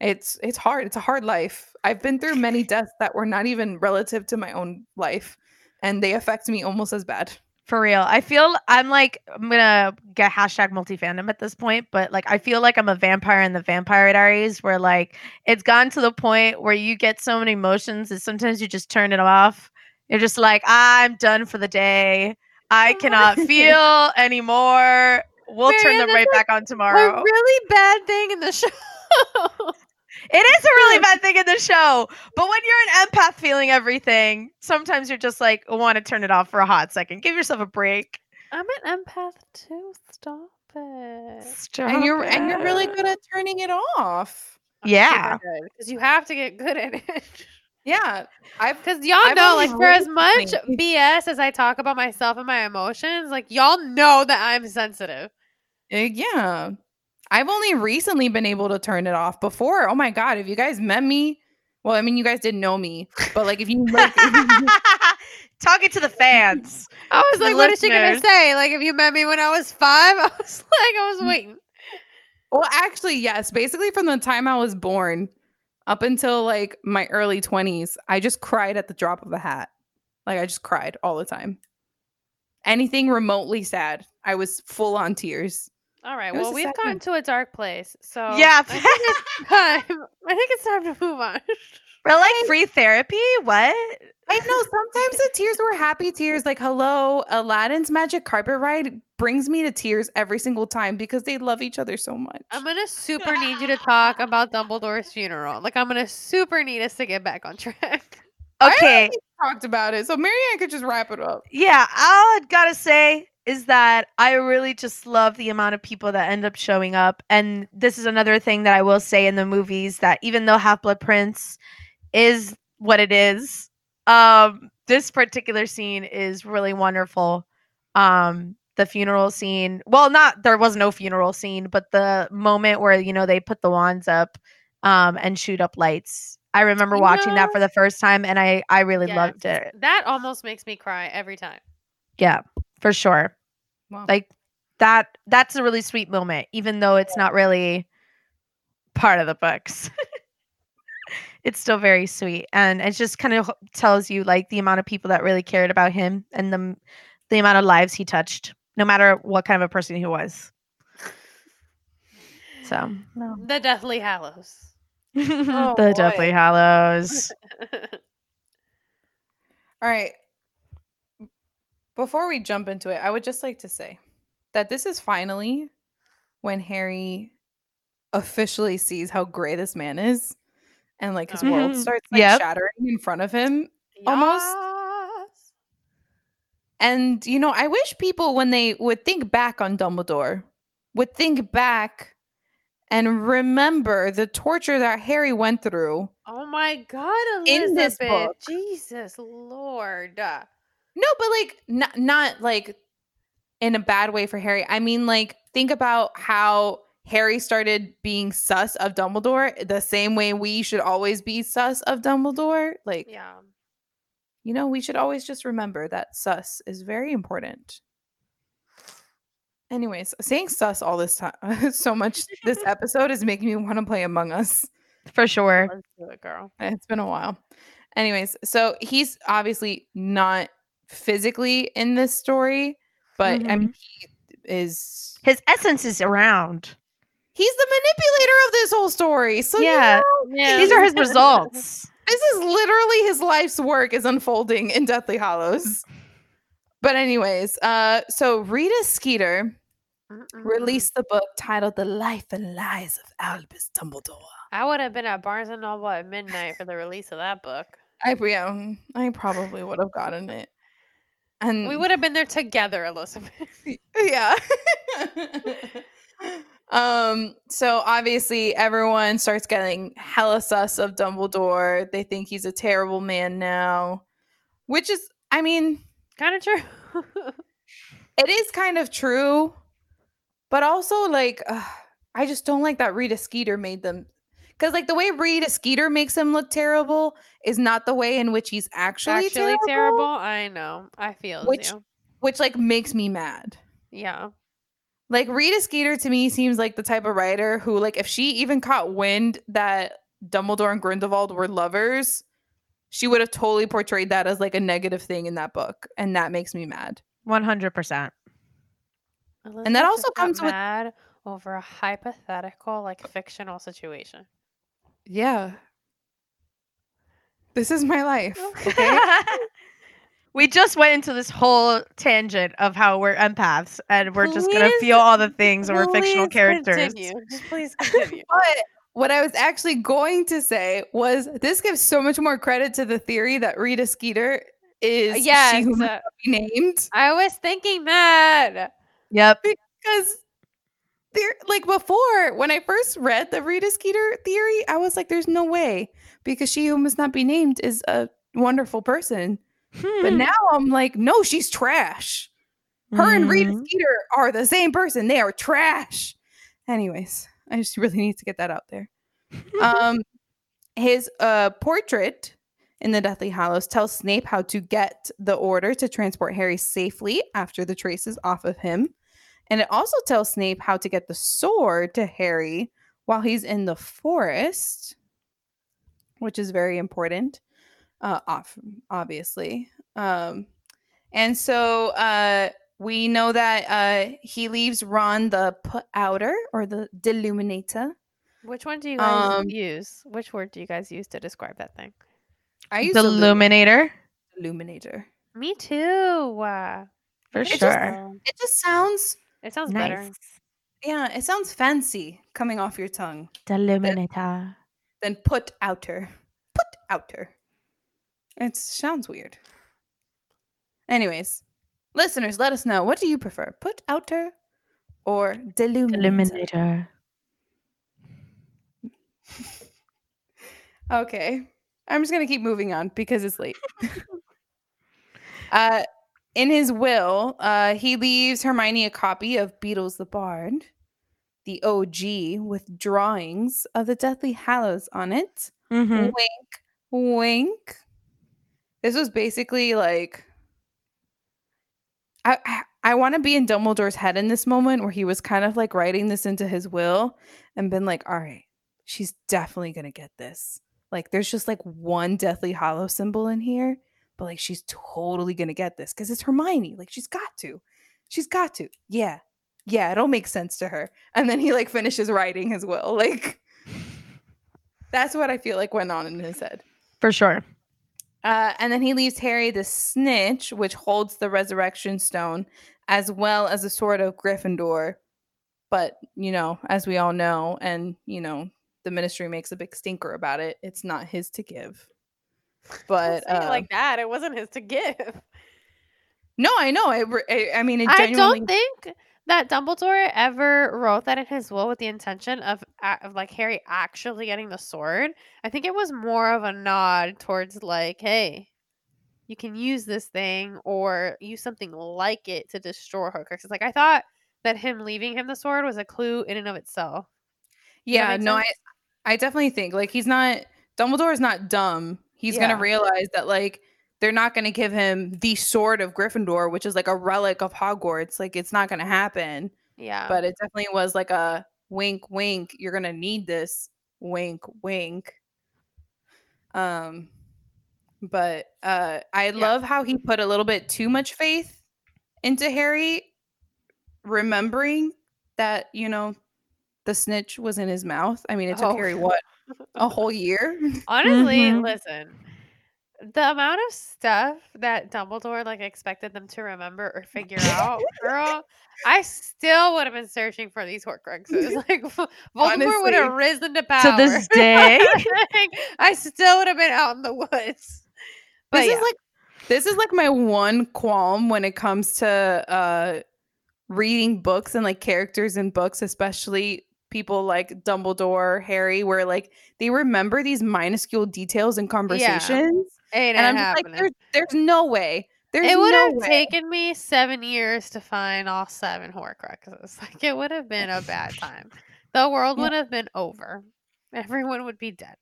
it's it's hard. It's a hard life. I've been through many deaths that were not even relative to my own life, and they affect me almost as bad. For real. I feel I'm like I'm gonna get hashtag multi fandom at this point, but like I feel like I'm a vampire in the vampire diaries where like it's gone to the point where you get so many emotions that sometimes you just turn it off. You're just like, I'm done for the day. I cannot feel anymore. We'll turn them right back on tomorrow. a tomorrow. really bad thing in the show. It is a really bad thing in the show. But when you're an empath feeling everything, sometimes you're just like want to turn it off for a hot second. Give yourself a break. I'm an empath too. Stop it. Stop and you're and you're really good at turning it off. Yeah. Because you have to get good at it. Yeah, I've Because y'all I've know, like, for as much BS as I talk about myself and my emotions, like, y'all know that I'm sensitive. Uh, yeah. I've only recently been able to turn it off. Before, oh my god, if you guys met me, well, I mean, you guys didn't know me, but like if you like, Talking to the fans. I was like, what is she gonna say? Like, if you met me when I was five, I was like, I was waiting. well, actually, yes, basically from the time I was born up until like my early twenties, I just cried at the drop of a hat. Like I just cried all the time. Anything remotely sad, I was full on tears. All right. It Well, we've gotten to a dark place, so Yeah. I think it's time. I think it's time to move on. We're like free therapy? What? I know sometimes the tears were happy tears. Like, hello, Aladdin's magic carpet ride brings me to tears every single time because they love each other so much. I'm gonna super need you to talk about Dumbledore's funeral. Like, I'm gonna super need us to get back on track. Okay. already talked about it, so Marianne could just wrap it up. Yeah, all I gotta say is that I really just love the amount of people that end up showing up. And this is another thing that I will say in the movies that even though Half Blood Prince is what it is, um, this particular scene is really wonderful. Um, the funeral scene, well, not there was no funeral scene, but the moment where you know they put the wands up um and shoot up lights. I remember You watching that for the first time and I I really Yes. loved it. That almost makes me cry every time. Yeah, for sure. Wow. Like that that's a really sweet moment, even though it's not really part of the books. it's still very sweet. And it just kind of tells you like the amount of people that really cared about him and the the amount of lives he touched, no matter what kind of a person he was. So no. The Deathly Hallows. Oh, the Deathly. Hallows. All right. Before we jump into it, I would just like to say that this is finally when Harry officially sees how gray this man is and like his world Mhm. starts like Yep. shattering in front of him. Almost. And you know, I wish people when they would think back on Dumbledore would think back and remember the torture that Harry went through. Oh my God, In this Elizabeth! book. Jesus Lord. No, but like not not like in a bad way for Harry. I mean like think about how Harry started being sus of Dumbledore the same way we should always be sus of Dumbledore. Like, Yeah. you know, we should always just remember that sus is very important. Anyways, saying sus all this time so much this episode is making me want to play Among Us. For sure. It, girl. It's been a while. Anyways, so he's obviously not physically in this story, but I mean, mm-hmm. he is. His essence is around. He's the manipulator of this whole story. So Yeah. yeah, Yeah. These are his results. this is literally his life's work is unfolding in Deathly Hallows. But anyways, uh, so Rita Skeeter Mm-mm. released the book titled "The Life and Lies of Albus Dumbledore." I would have been at Barnes and Noble at midnight for the release of that book. I yeah, I probably would have gotten it, and We would have been there together, Elizabeth. yeah. um, so obviously everyone starts getting hella sus of Dumbledore. They think he's a terrible man now. Which is I mean, kind of true. it is kind of true, but also like I just don't like that Rita Skeeter made them because like the way Rita Skeeter makes him look terrible is not the way in which he's actually, Actually terrible, terrible. I know. I feel Which- you. which like makes me mad. Yeah. Like Rita Skeeter to me seems like the type of writer who, like, if she even caught wind that Dumbledore and Grindelwald were lovers, she would have totally portrayed that as like a negative thing in that book, and that makes me mad. 100%. And that also comes with- mad over a hypothetical, like fictional situation. Yeah, this is my life. Okay, we just went into this whole tangent of how we're empaths and we're just going to feel all the things and we're fictional Please characters. Continue. Just please continue. but what I was actually going to say was this gives so much more credit to the theory that Rita Skeeter is yes, she who must uh, not be named I was thinking that. Yep. because there like before when I first read the Rita Skeeter theory, I was like, "There's no way," because she who must not be named is a wonderful person. But Hmm. now I'm like, "No, she's trash." Her and Rita. Skeeter are the same person. They are trash. Anyways, I just really need to get that out there. um, his uh, portrait in the Deathly Hallows tells Snape how to get the order to transport Harry safely after the trace is off of him. And it also tells Snape how to get the sword to Harry while he's in the forest, which is very important, uh, off, obviously. Um, and so uh, we know that uh, he leaves Ron the put outer or the deluminator. Which one do you guys Um, use? Which word do you guys use to describe that thing? I use The the Illuminator. illuminator. Me too. Uh, For I think sure. so. It just sounds, It sounds better. Yeah, it sounds fancy coming off your tongue The Illuminator. than put outer. Put outer. It sounds weird. Anyways, listeners, let us know. What do you prefer? Put outer or deluminator? Illuminator. Okay. I'm just gonna keep moving on because it's late. uh in his will, uh he leaves Hermione a copy of Beedle the Bard, the OG, with drawings of the Deathly Hallows on it. Mhm. Wink, wink. This was basically like I I, I want to be in Dumbledore's head in this moment where he was kind of like writing this into his will and been like, all right, she's definitely gonna get this. Like there's just like one Deathly Hallow symbol in here, but like she's totally gonna get this because it's Hermione. Like she's got to. She's got to. Yeah. Yeah, it'll make sense to her. And then he like finishes writing his will. Like that's what I feel like went on in his head. For sure. Uh, and then he leaves Harry the snitch, which holds the resurrection stone, as well as a sword of Gryffindor. But, you know, as we all know, and, you know, the ministry makes a big stinker about it, it's not his to give. But, uh, like that. It wasn't his to give. no, I know. Re- I, I mean, it I don't think that Dumbledore ever wrote that in his will with the intention of, of like Harry actually getting the sword. I think it was more of a nod towards like, hey, you can use this thing or use something like it to destroy Horcruxes. Like I thought that him leaving him the sword was a clue in and of itself. yeah, no, I, sense? I definitely think like he's not, Dumbledore is not dumb. He's gonna realize that, like, they're not going to give him the sword of Gryffindor, which is like a relic of Hogwarts. Like, it's not going to happen. Yeah. but it definitely was like a wink wink you're gonna need this wink wink um but uh i love how he put a little bit too much faith into harry remembering that you know the snitch was in his mouth i mean it took Oh. harry what a whole year Honestly, Mhm. listen. The amount of stuff that Dumbledore like expected them to remember or figure out, girl, I still would have been searching for these Horcruxes. Like Vo- Voldemort would have risen to power. To this day. Like, I still would have been out in the woods. But this yeah, is like this is like my one qualm when it comes to uh reading books and like characters in books especially people like dumbledore harry where like they remember these minuscule details and conversations ain't and i'm just like there's, there's no way there's it would no have way. taken me seven years to find all seven Horcruxes. Like it would have been a bad time. The world would have been over. Everyone would be dead.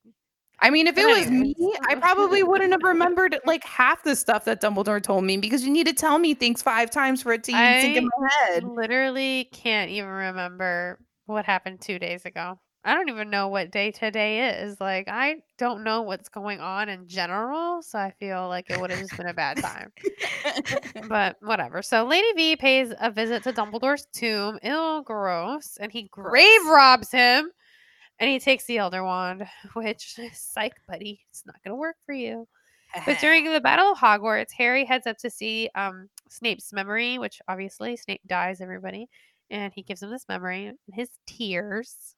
i mean if it was me i probably wouldn't have remembered like half the stuff that dumbledore told me because you need to tell me things five times for it to even sink in my head I literally can't even remember what happened two days ago. I don't even know what day today is. Like, I don't know what's going on in general. So I feel like it would have just been a bad time. But whatever. So Lady V pays a visit to Dumbledore's tomb. Ill gross. And he grave robs him. And he takes the Elder Wand, which, psych, buddy, it's not going to work for you. But during the Battle of Hogwarts, Harry heads up to see um, Snape's memory, which obviously Snape dies everybody, and he gives him this memory. And his tears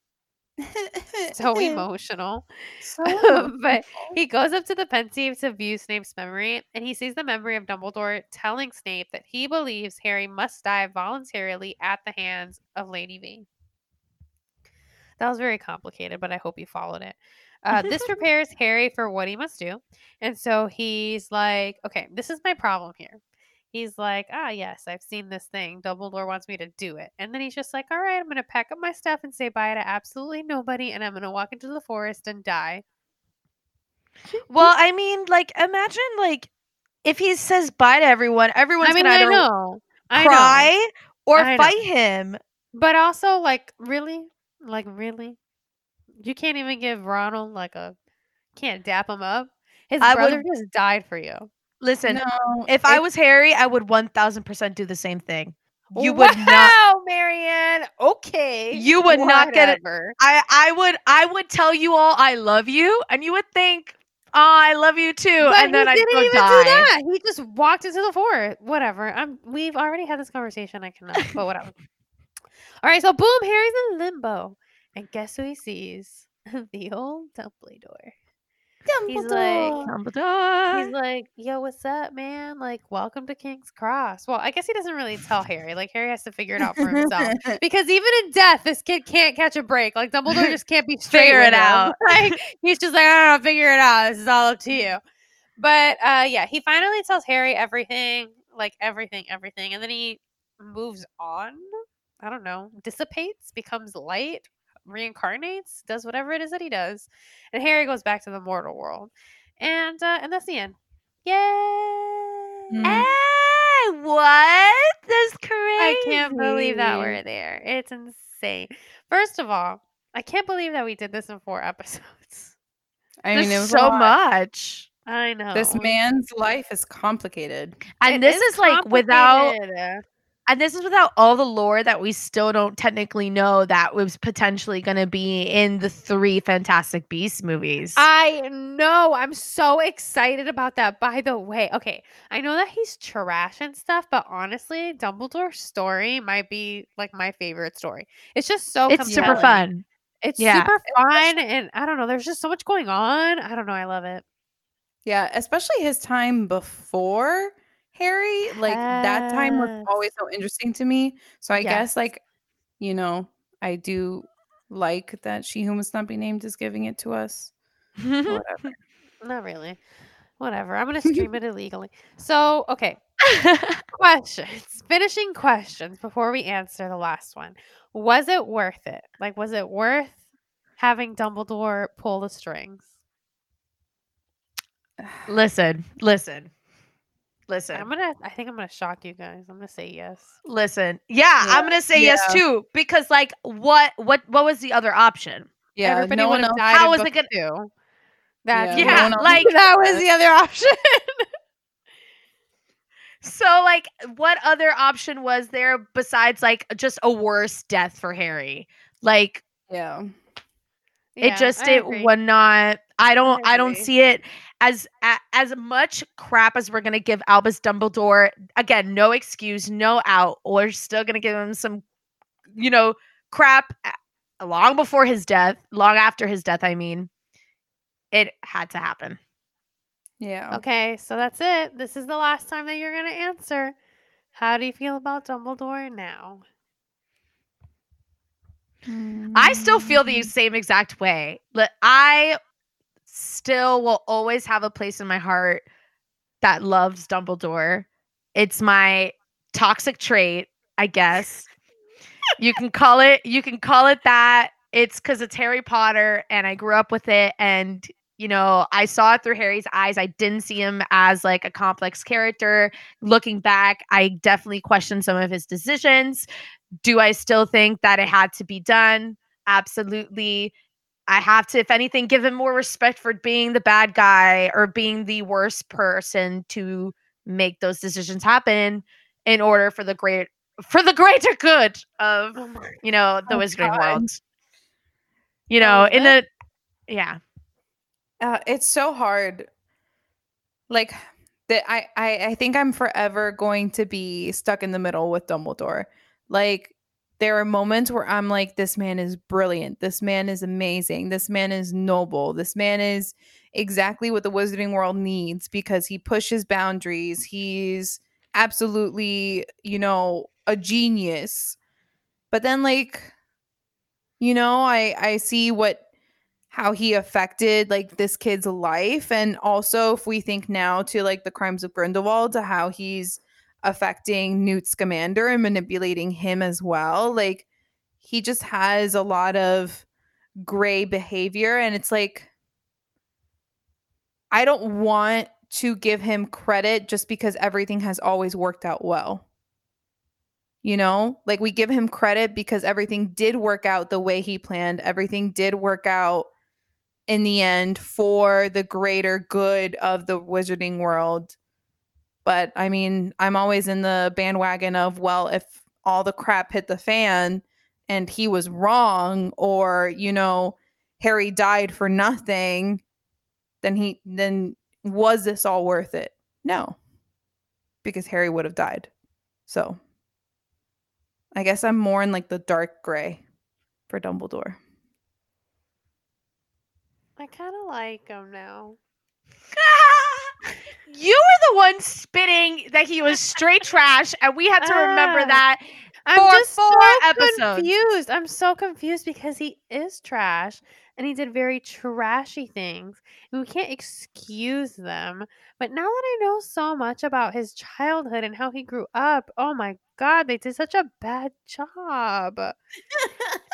so emotional. So but he goes up to the Pensieve to view Snape's memory, and he sees the memory of Dumbledore telling Snape that he believes Harry must die voluntarily at the hands of Lady V. That was very complicated, but I hope you followed it. Uh, this prepares Harry for what he must do. And so he's like, okay, this is my problem here. He's like, ah, yes, I've seen this thing. Dumbledore wants me to do it. And then he's just like, all right, I'm going to pack up my stuff and say bye to absolutely nobody. And I'm going to walk into the forest and die. Well, I mean, like, imagine like if he says bye to everyone, everyone's I mean, gonna I either know. I know. cry or I know. fight him. But also, like, really? Like, really? You can't even give Ronald, like, a. Can't dap him up? His I brother would- just died for you. Listen, no, if I was Harry, I would one thousand percent do the same thing. You would not. Wow, Marianne. Okay. You would not get it. I I would I would tell you all I love you, and you would think, oh, I love you too, But and then he I'd didn't go even die. do that. He just walked into the forest. Whatever. I'm. We've already had this conversation. I cannot. But whatever. All right. So boom, Harry's in limbo, and guess who he sees? the old Dumbledore. He's like- Dumbledore. He's like, "Yo, what's up, man? Like, welcome to King's Cross." Well, I guess he doesn't really tell Harry. Like, Harry has to figure it out for himself. because even in death, this kid can't catch a break. Like Dumbledore just can't be straight Figure it him. out. Like he's just like, I don't know, figure it out. This is all up to you. But uh yeah, he finally tells Harry everything, like everything, everything, and then he moves on. I don't know, dissipates, becomes light, reincarnates, does whatever it is that he does, and Harry goes back to the mortal world, and uh, and that's the end. Yay! Mm. Hey, what? That's crazy. I can't believe that we're there. It's insane. First of all, I can't believe that we did this in four episodes. I mean, it was so much. I know. This man's life is complicated. And It this is, like without complicated. And this is without all the lore that we still don't technically know that was potentially going to be in the three Fantastic Beasts movies. I know. I'm so excited about that. By the way, okay, I know that he's trash and stuff, but honestly, Dumbledore's story might be like my favorite story. It's just so it's super fun. It's Yeah. super fun, and I don't know. There's just so much going on. I don't know. I love it. Yeah, especially his time before Harry. Like that time was always so interesting to me. So I Yes. guess like, you know, I do like that she who must not be named is giving it to us. Whatever. Not really. Whatever. I'm gonna stream it illegally. So, okay. questions. Finishing questions before we answer the last one. Was it worth it? Like, was it worth having Dumbledore pull the strings? listen, listen, listen, I'm gonna. I think I'm gonna shock you guys. I'm gonna say yes. listen. Yeah, I'm gonna say yes too because, like, what, what, what was the other option? Yeah, Everybody no would one have died. how was it gonna do? That yeah. one else like that was the other option. So, like, what other option was there besides like just a worse death for Harry? Like, Yeah. Yeah, it just I it agree. would not. I don't. I I, don't see it as as much crap as we're gonna give Albus Dumbledore. Again, no excuse, no out. We're still gonna give him some, you know, crap long before his death, long after his death. I mean, it had to happen. Yeah. Okay, so that's it. This is the last time that you're gonna answer. How do you feel about Dumbledore now? I still feel the same exact way. But I still will always have a place in my heart that loves Dumbledore. It's my toxic trait, I guess. you can call it you can call it that. It's cuz it's Harry Potter and I grew up with it and you know, I saw it through Harry's eyes. I didn't see him as like a complex character. Looking back, I definitely questioned some of his decisions. Do I still think that it had to be done? Absolutely. I have to, if anything, give him more respect for being the bad guy or being the worst person to make those decisions happen in order for the great for the greater good of Oh you know the Oh, wizarding God. world. You Oh, know, in the yeah. uh, it's so hard like that I, I i think i'm forever going to be stuck in the middle with dumbledore like there are moments where I'm like, this man is brilliant. This man is amazing. This man is noble. This man is exactly what the wizarding world needs because he pushes boundaries. He's absolutely, you know, a genius. But then like you know, I I see what how he affected like this kid's life and also if we think now to like the crimes of Grindelwald to how he's affecting Newt Scamander and manipulating him as well. Like he just has a lot of gray behavior and it's like I don't want to give him credit just because everything has always worked out well. You know, like we give him credit because everything did work out the way he planned. Everything did work out in the end for the greater good of the wizarding world. But I mean, I'm always in the bandwagon of, well, if all the crap hit the fan and he was wrong, or, you know, Harry died for nothing, then he, then was this all worth it? No, because Harry would have died. So I guess I'm more in like the dark gray for Dumbledore. I kind of like him now. you were the one spitting that he was straight trash, and we had to remember Ah. that. I'm For just four so episodes. confused. I'm so confused because he is trash and he did very trashy things. And we can't excuse them. But now that I know so much about his childhood and how he grew up, oh my god, they did such a bad job.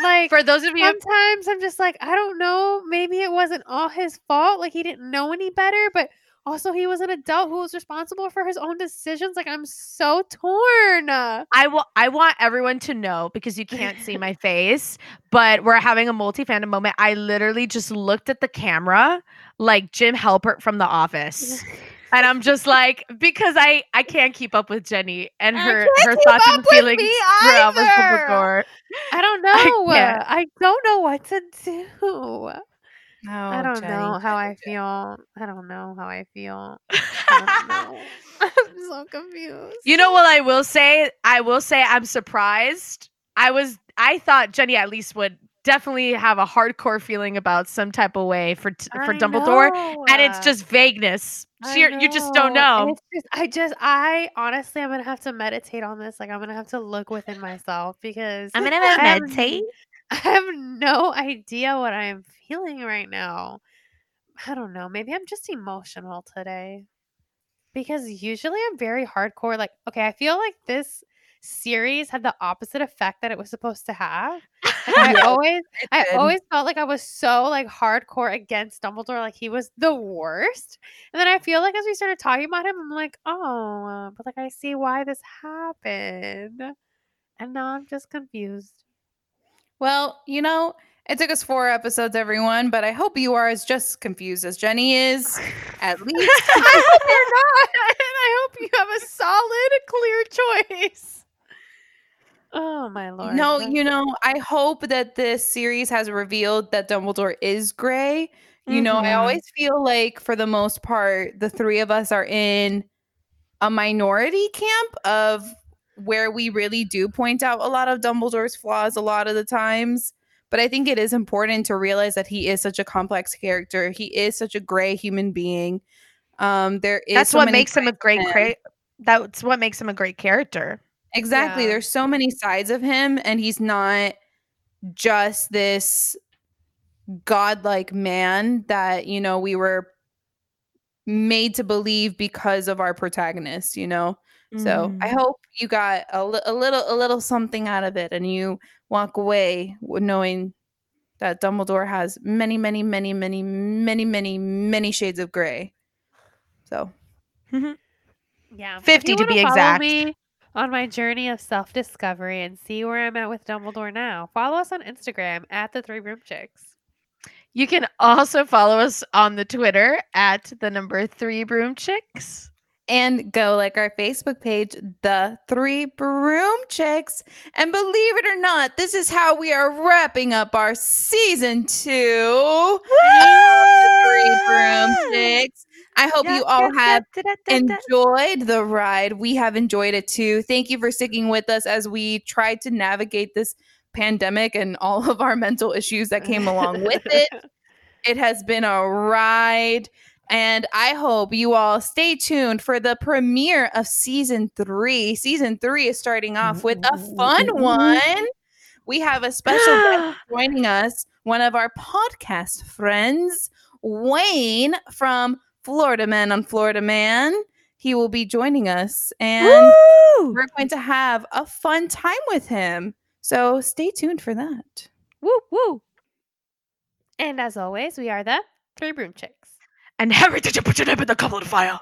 Like For those of you, sometimes I'm just like, I don't know. Maybe it wasn't all his fault. Like he didn't know any better, but also he was an adult who was responsible for his own decisions. Like I'm so torn. I will. I want everyone to know because you can't see my face, but we're having a multi fandom moment. I literally just looked at the camera like Jim Halpert from The Office. And I'm just like, because I I can't keep up with Jenny and I her her thoughts and feelings me for Albus either. Dumbledore. I don't I know. I, can't. don't know what to do. No, I don't Jenny, know how I feel. I don't know how I feel. I. I'm so confused. You know what I will say? I will say I'm surprised. I was I thought Jenny at least would definitely have a hardcore feeling about some type of way for for I Dumbledore, know. and it's just vagueness. I Sheer, you just don't know. Just, I just, I honestly, I'm gonna have to meditate on this. Like, I'm gonna have to look within myself because I'm gonna I have meditate. I have no idea what I am feeling right now. I don't know. Maybe I'm just emotional today. Because usually I'm very hardcore. Like, okay, I feel like this series had the opposite effect that it was supposed to have. I always I always felt like I was so like hardcore against Dumbledore, like he was the worst. And then I feel like as we started talking about him, I'm like, oh, but like I see why this happened. And now I'm just confused. Well, you know, it took us four episodes, everyone, but I hope you are as just confused as Jenny is. At least. I hope you're not. And I hope you have a solid, clear choice. Oh my lord. no, you know, I hope that this series has revealed that Dumbledore is gray. You know, I Mhm. always feel like for the most part, the three of us are in a minority camp of where we really do point out a lot of Dumbledore's flaws a lot of the times. But I think it is important to realize that he is such a complex character. He is such a gray human being. Um, there is That's so what makes him a great cra- That's what makes him a great character. Exactly. Yeah. There's so many sides of him, and he's not just this godlike man that, you know, we were made to believe because of our protagonist, you know? So I Mm. hope you got a, li- a little a little something out of it and you walk away knowing that Dumbledore has many, many, many, many, many, many, many shades of gray. So yeah. 50 to be exact. me on my journey of self discovery and see where I'm at with Dumbledore now, follow us on Instagram at the Three Broom Chicks. You can also follow us on the Twitter at the number three broom chicks. and go like our Facebook page, The Three Broom Chicks. And believe it or not, this is how we are wrapping up our season two of The Three Broom Chicks. I hope Yeah, you all yeah, have enjoyed the ride. We have enjoyed it too. Thank you for sticking with us as we tried to navigate this pandemic and all of our mental issues that came along with it. It has been a ride. And I hope you all stay tuned for the premiere of season three. Season three is starting off with a fun one. We have a special guest joining us, one of our podcast friends, Wayne from Florida Man on Florida Man. He will be joining us, and Woo! we're going to have a fun time with him. So stay tuned for that. Woo woo. And as always, we are the Three Broom Chicks. And Harry, did you put your name in the goblet of fire?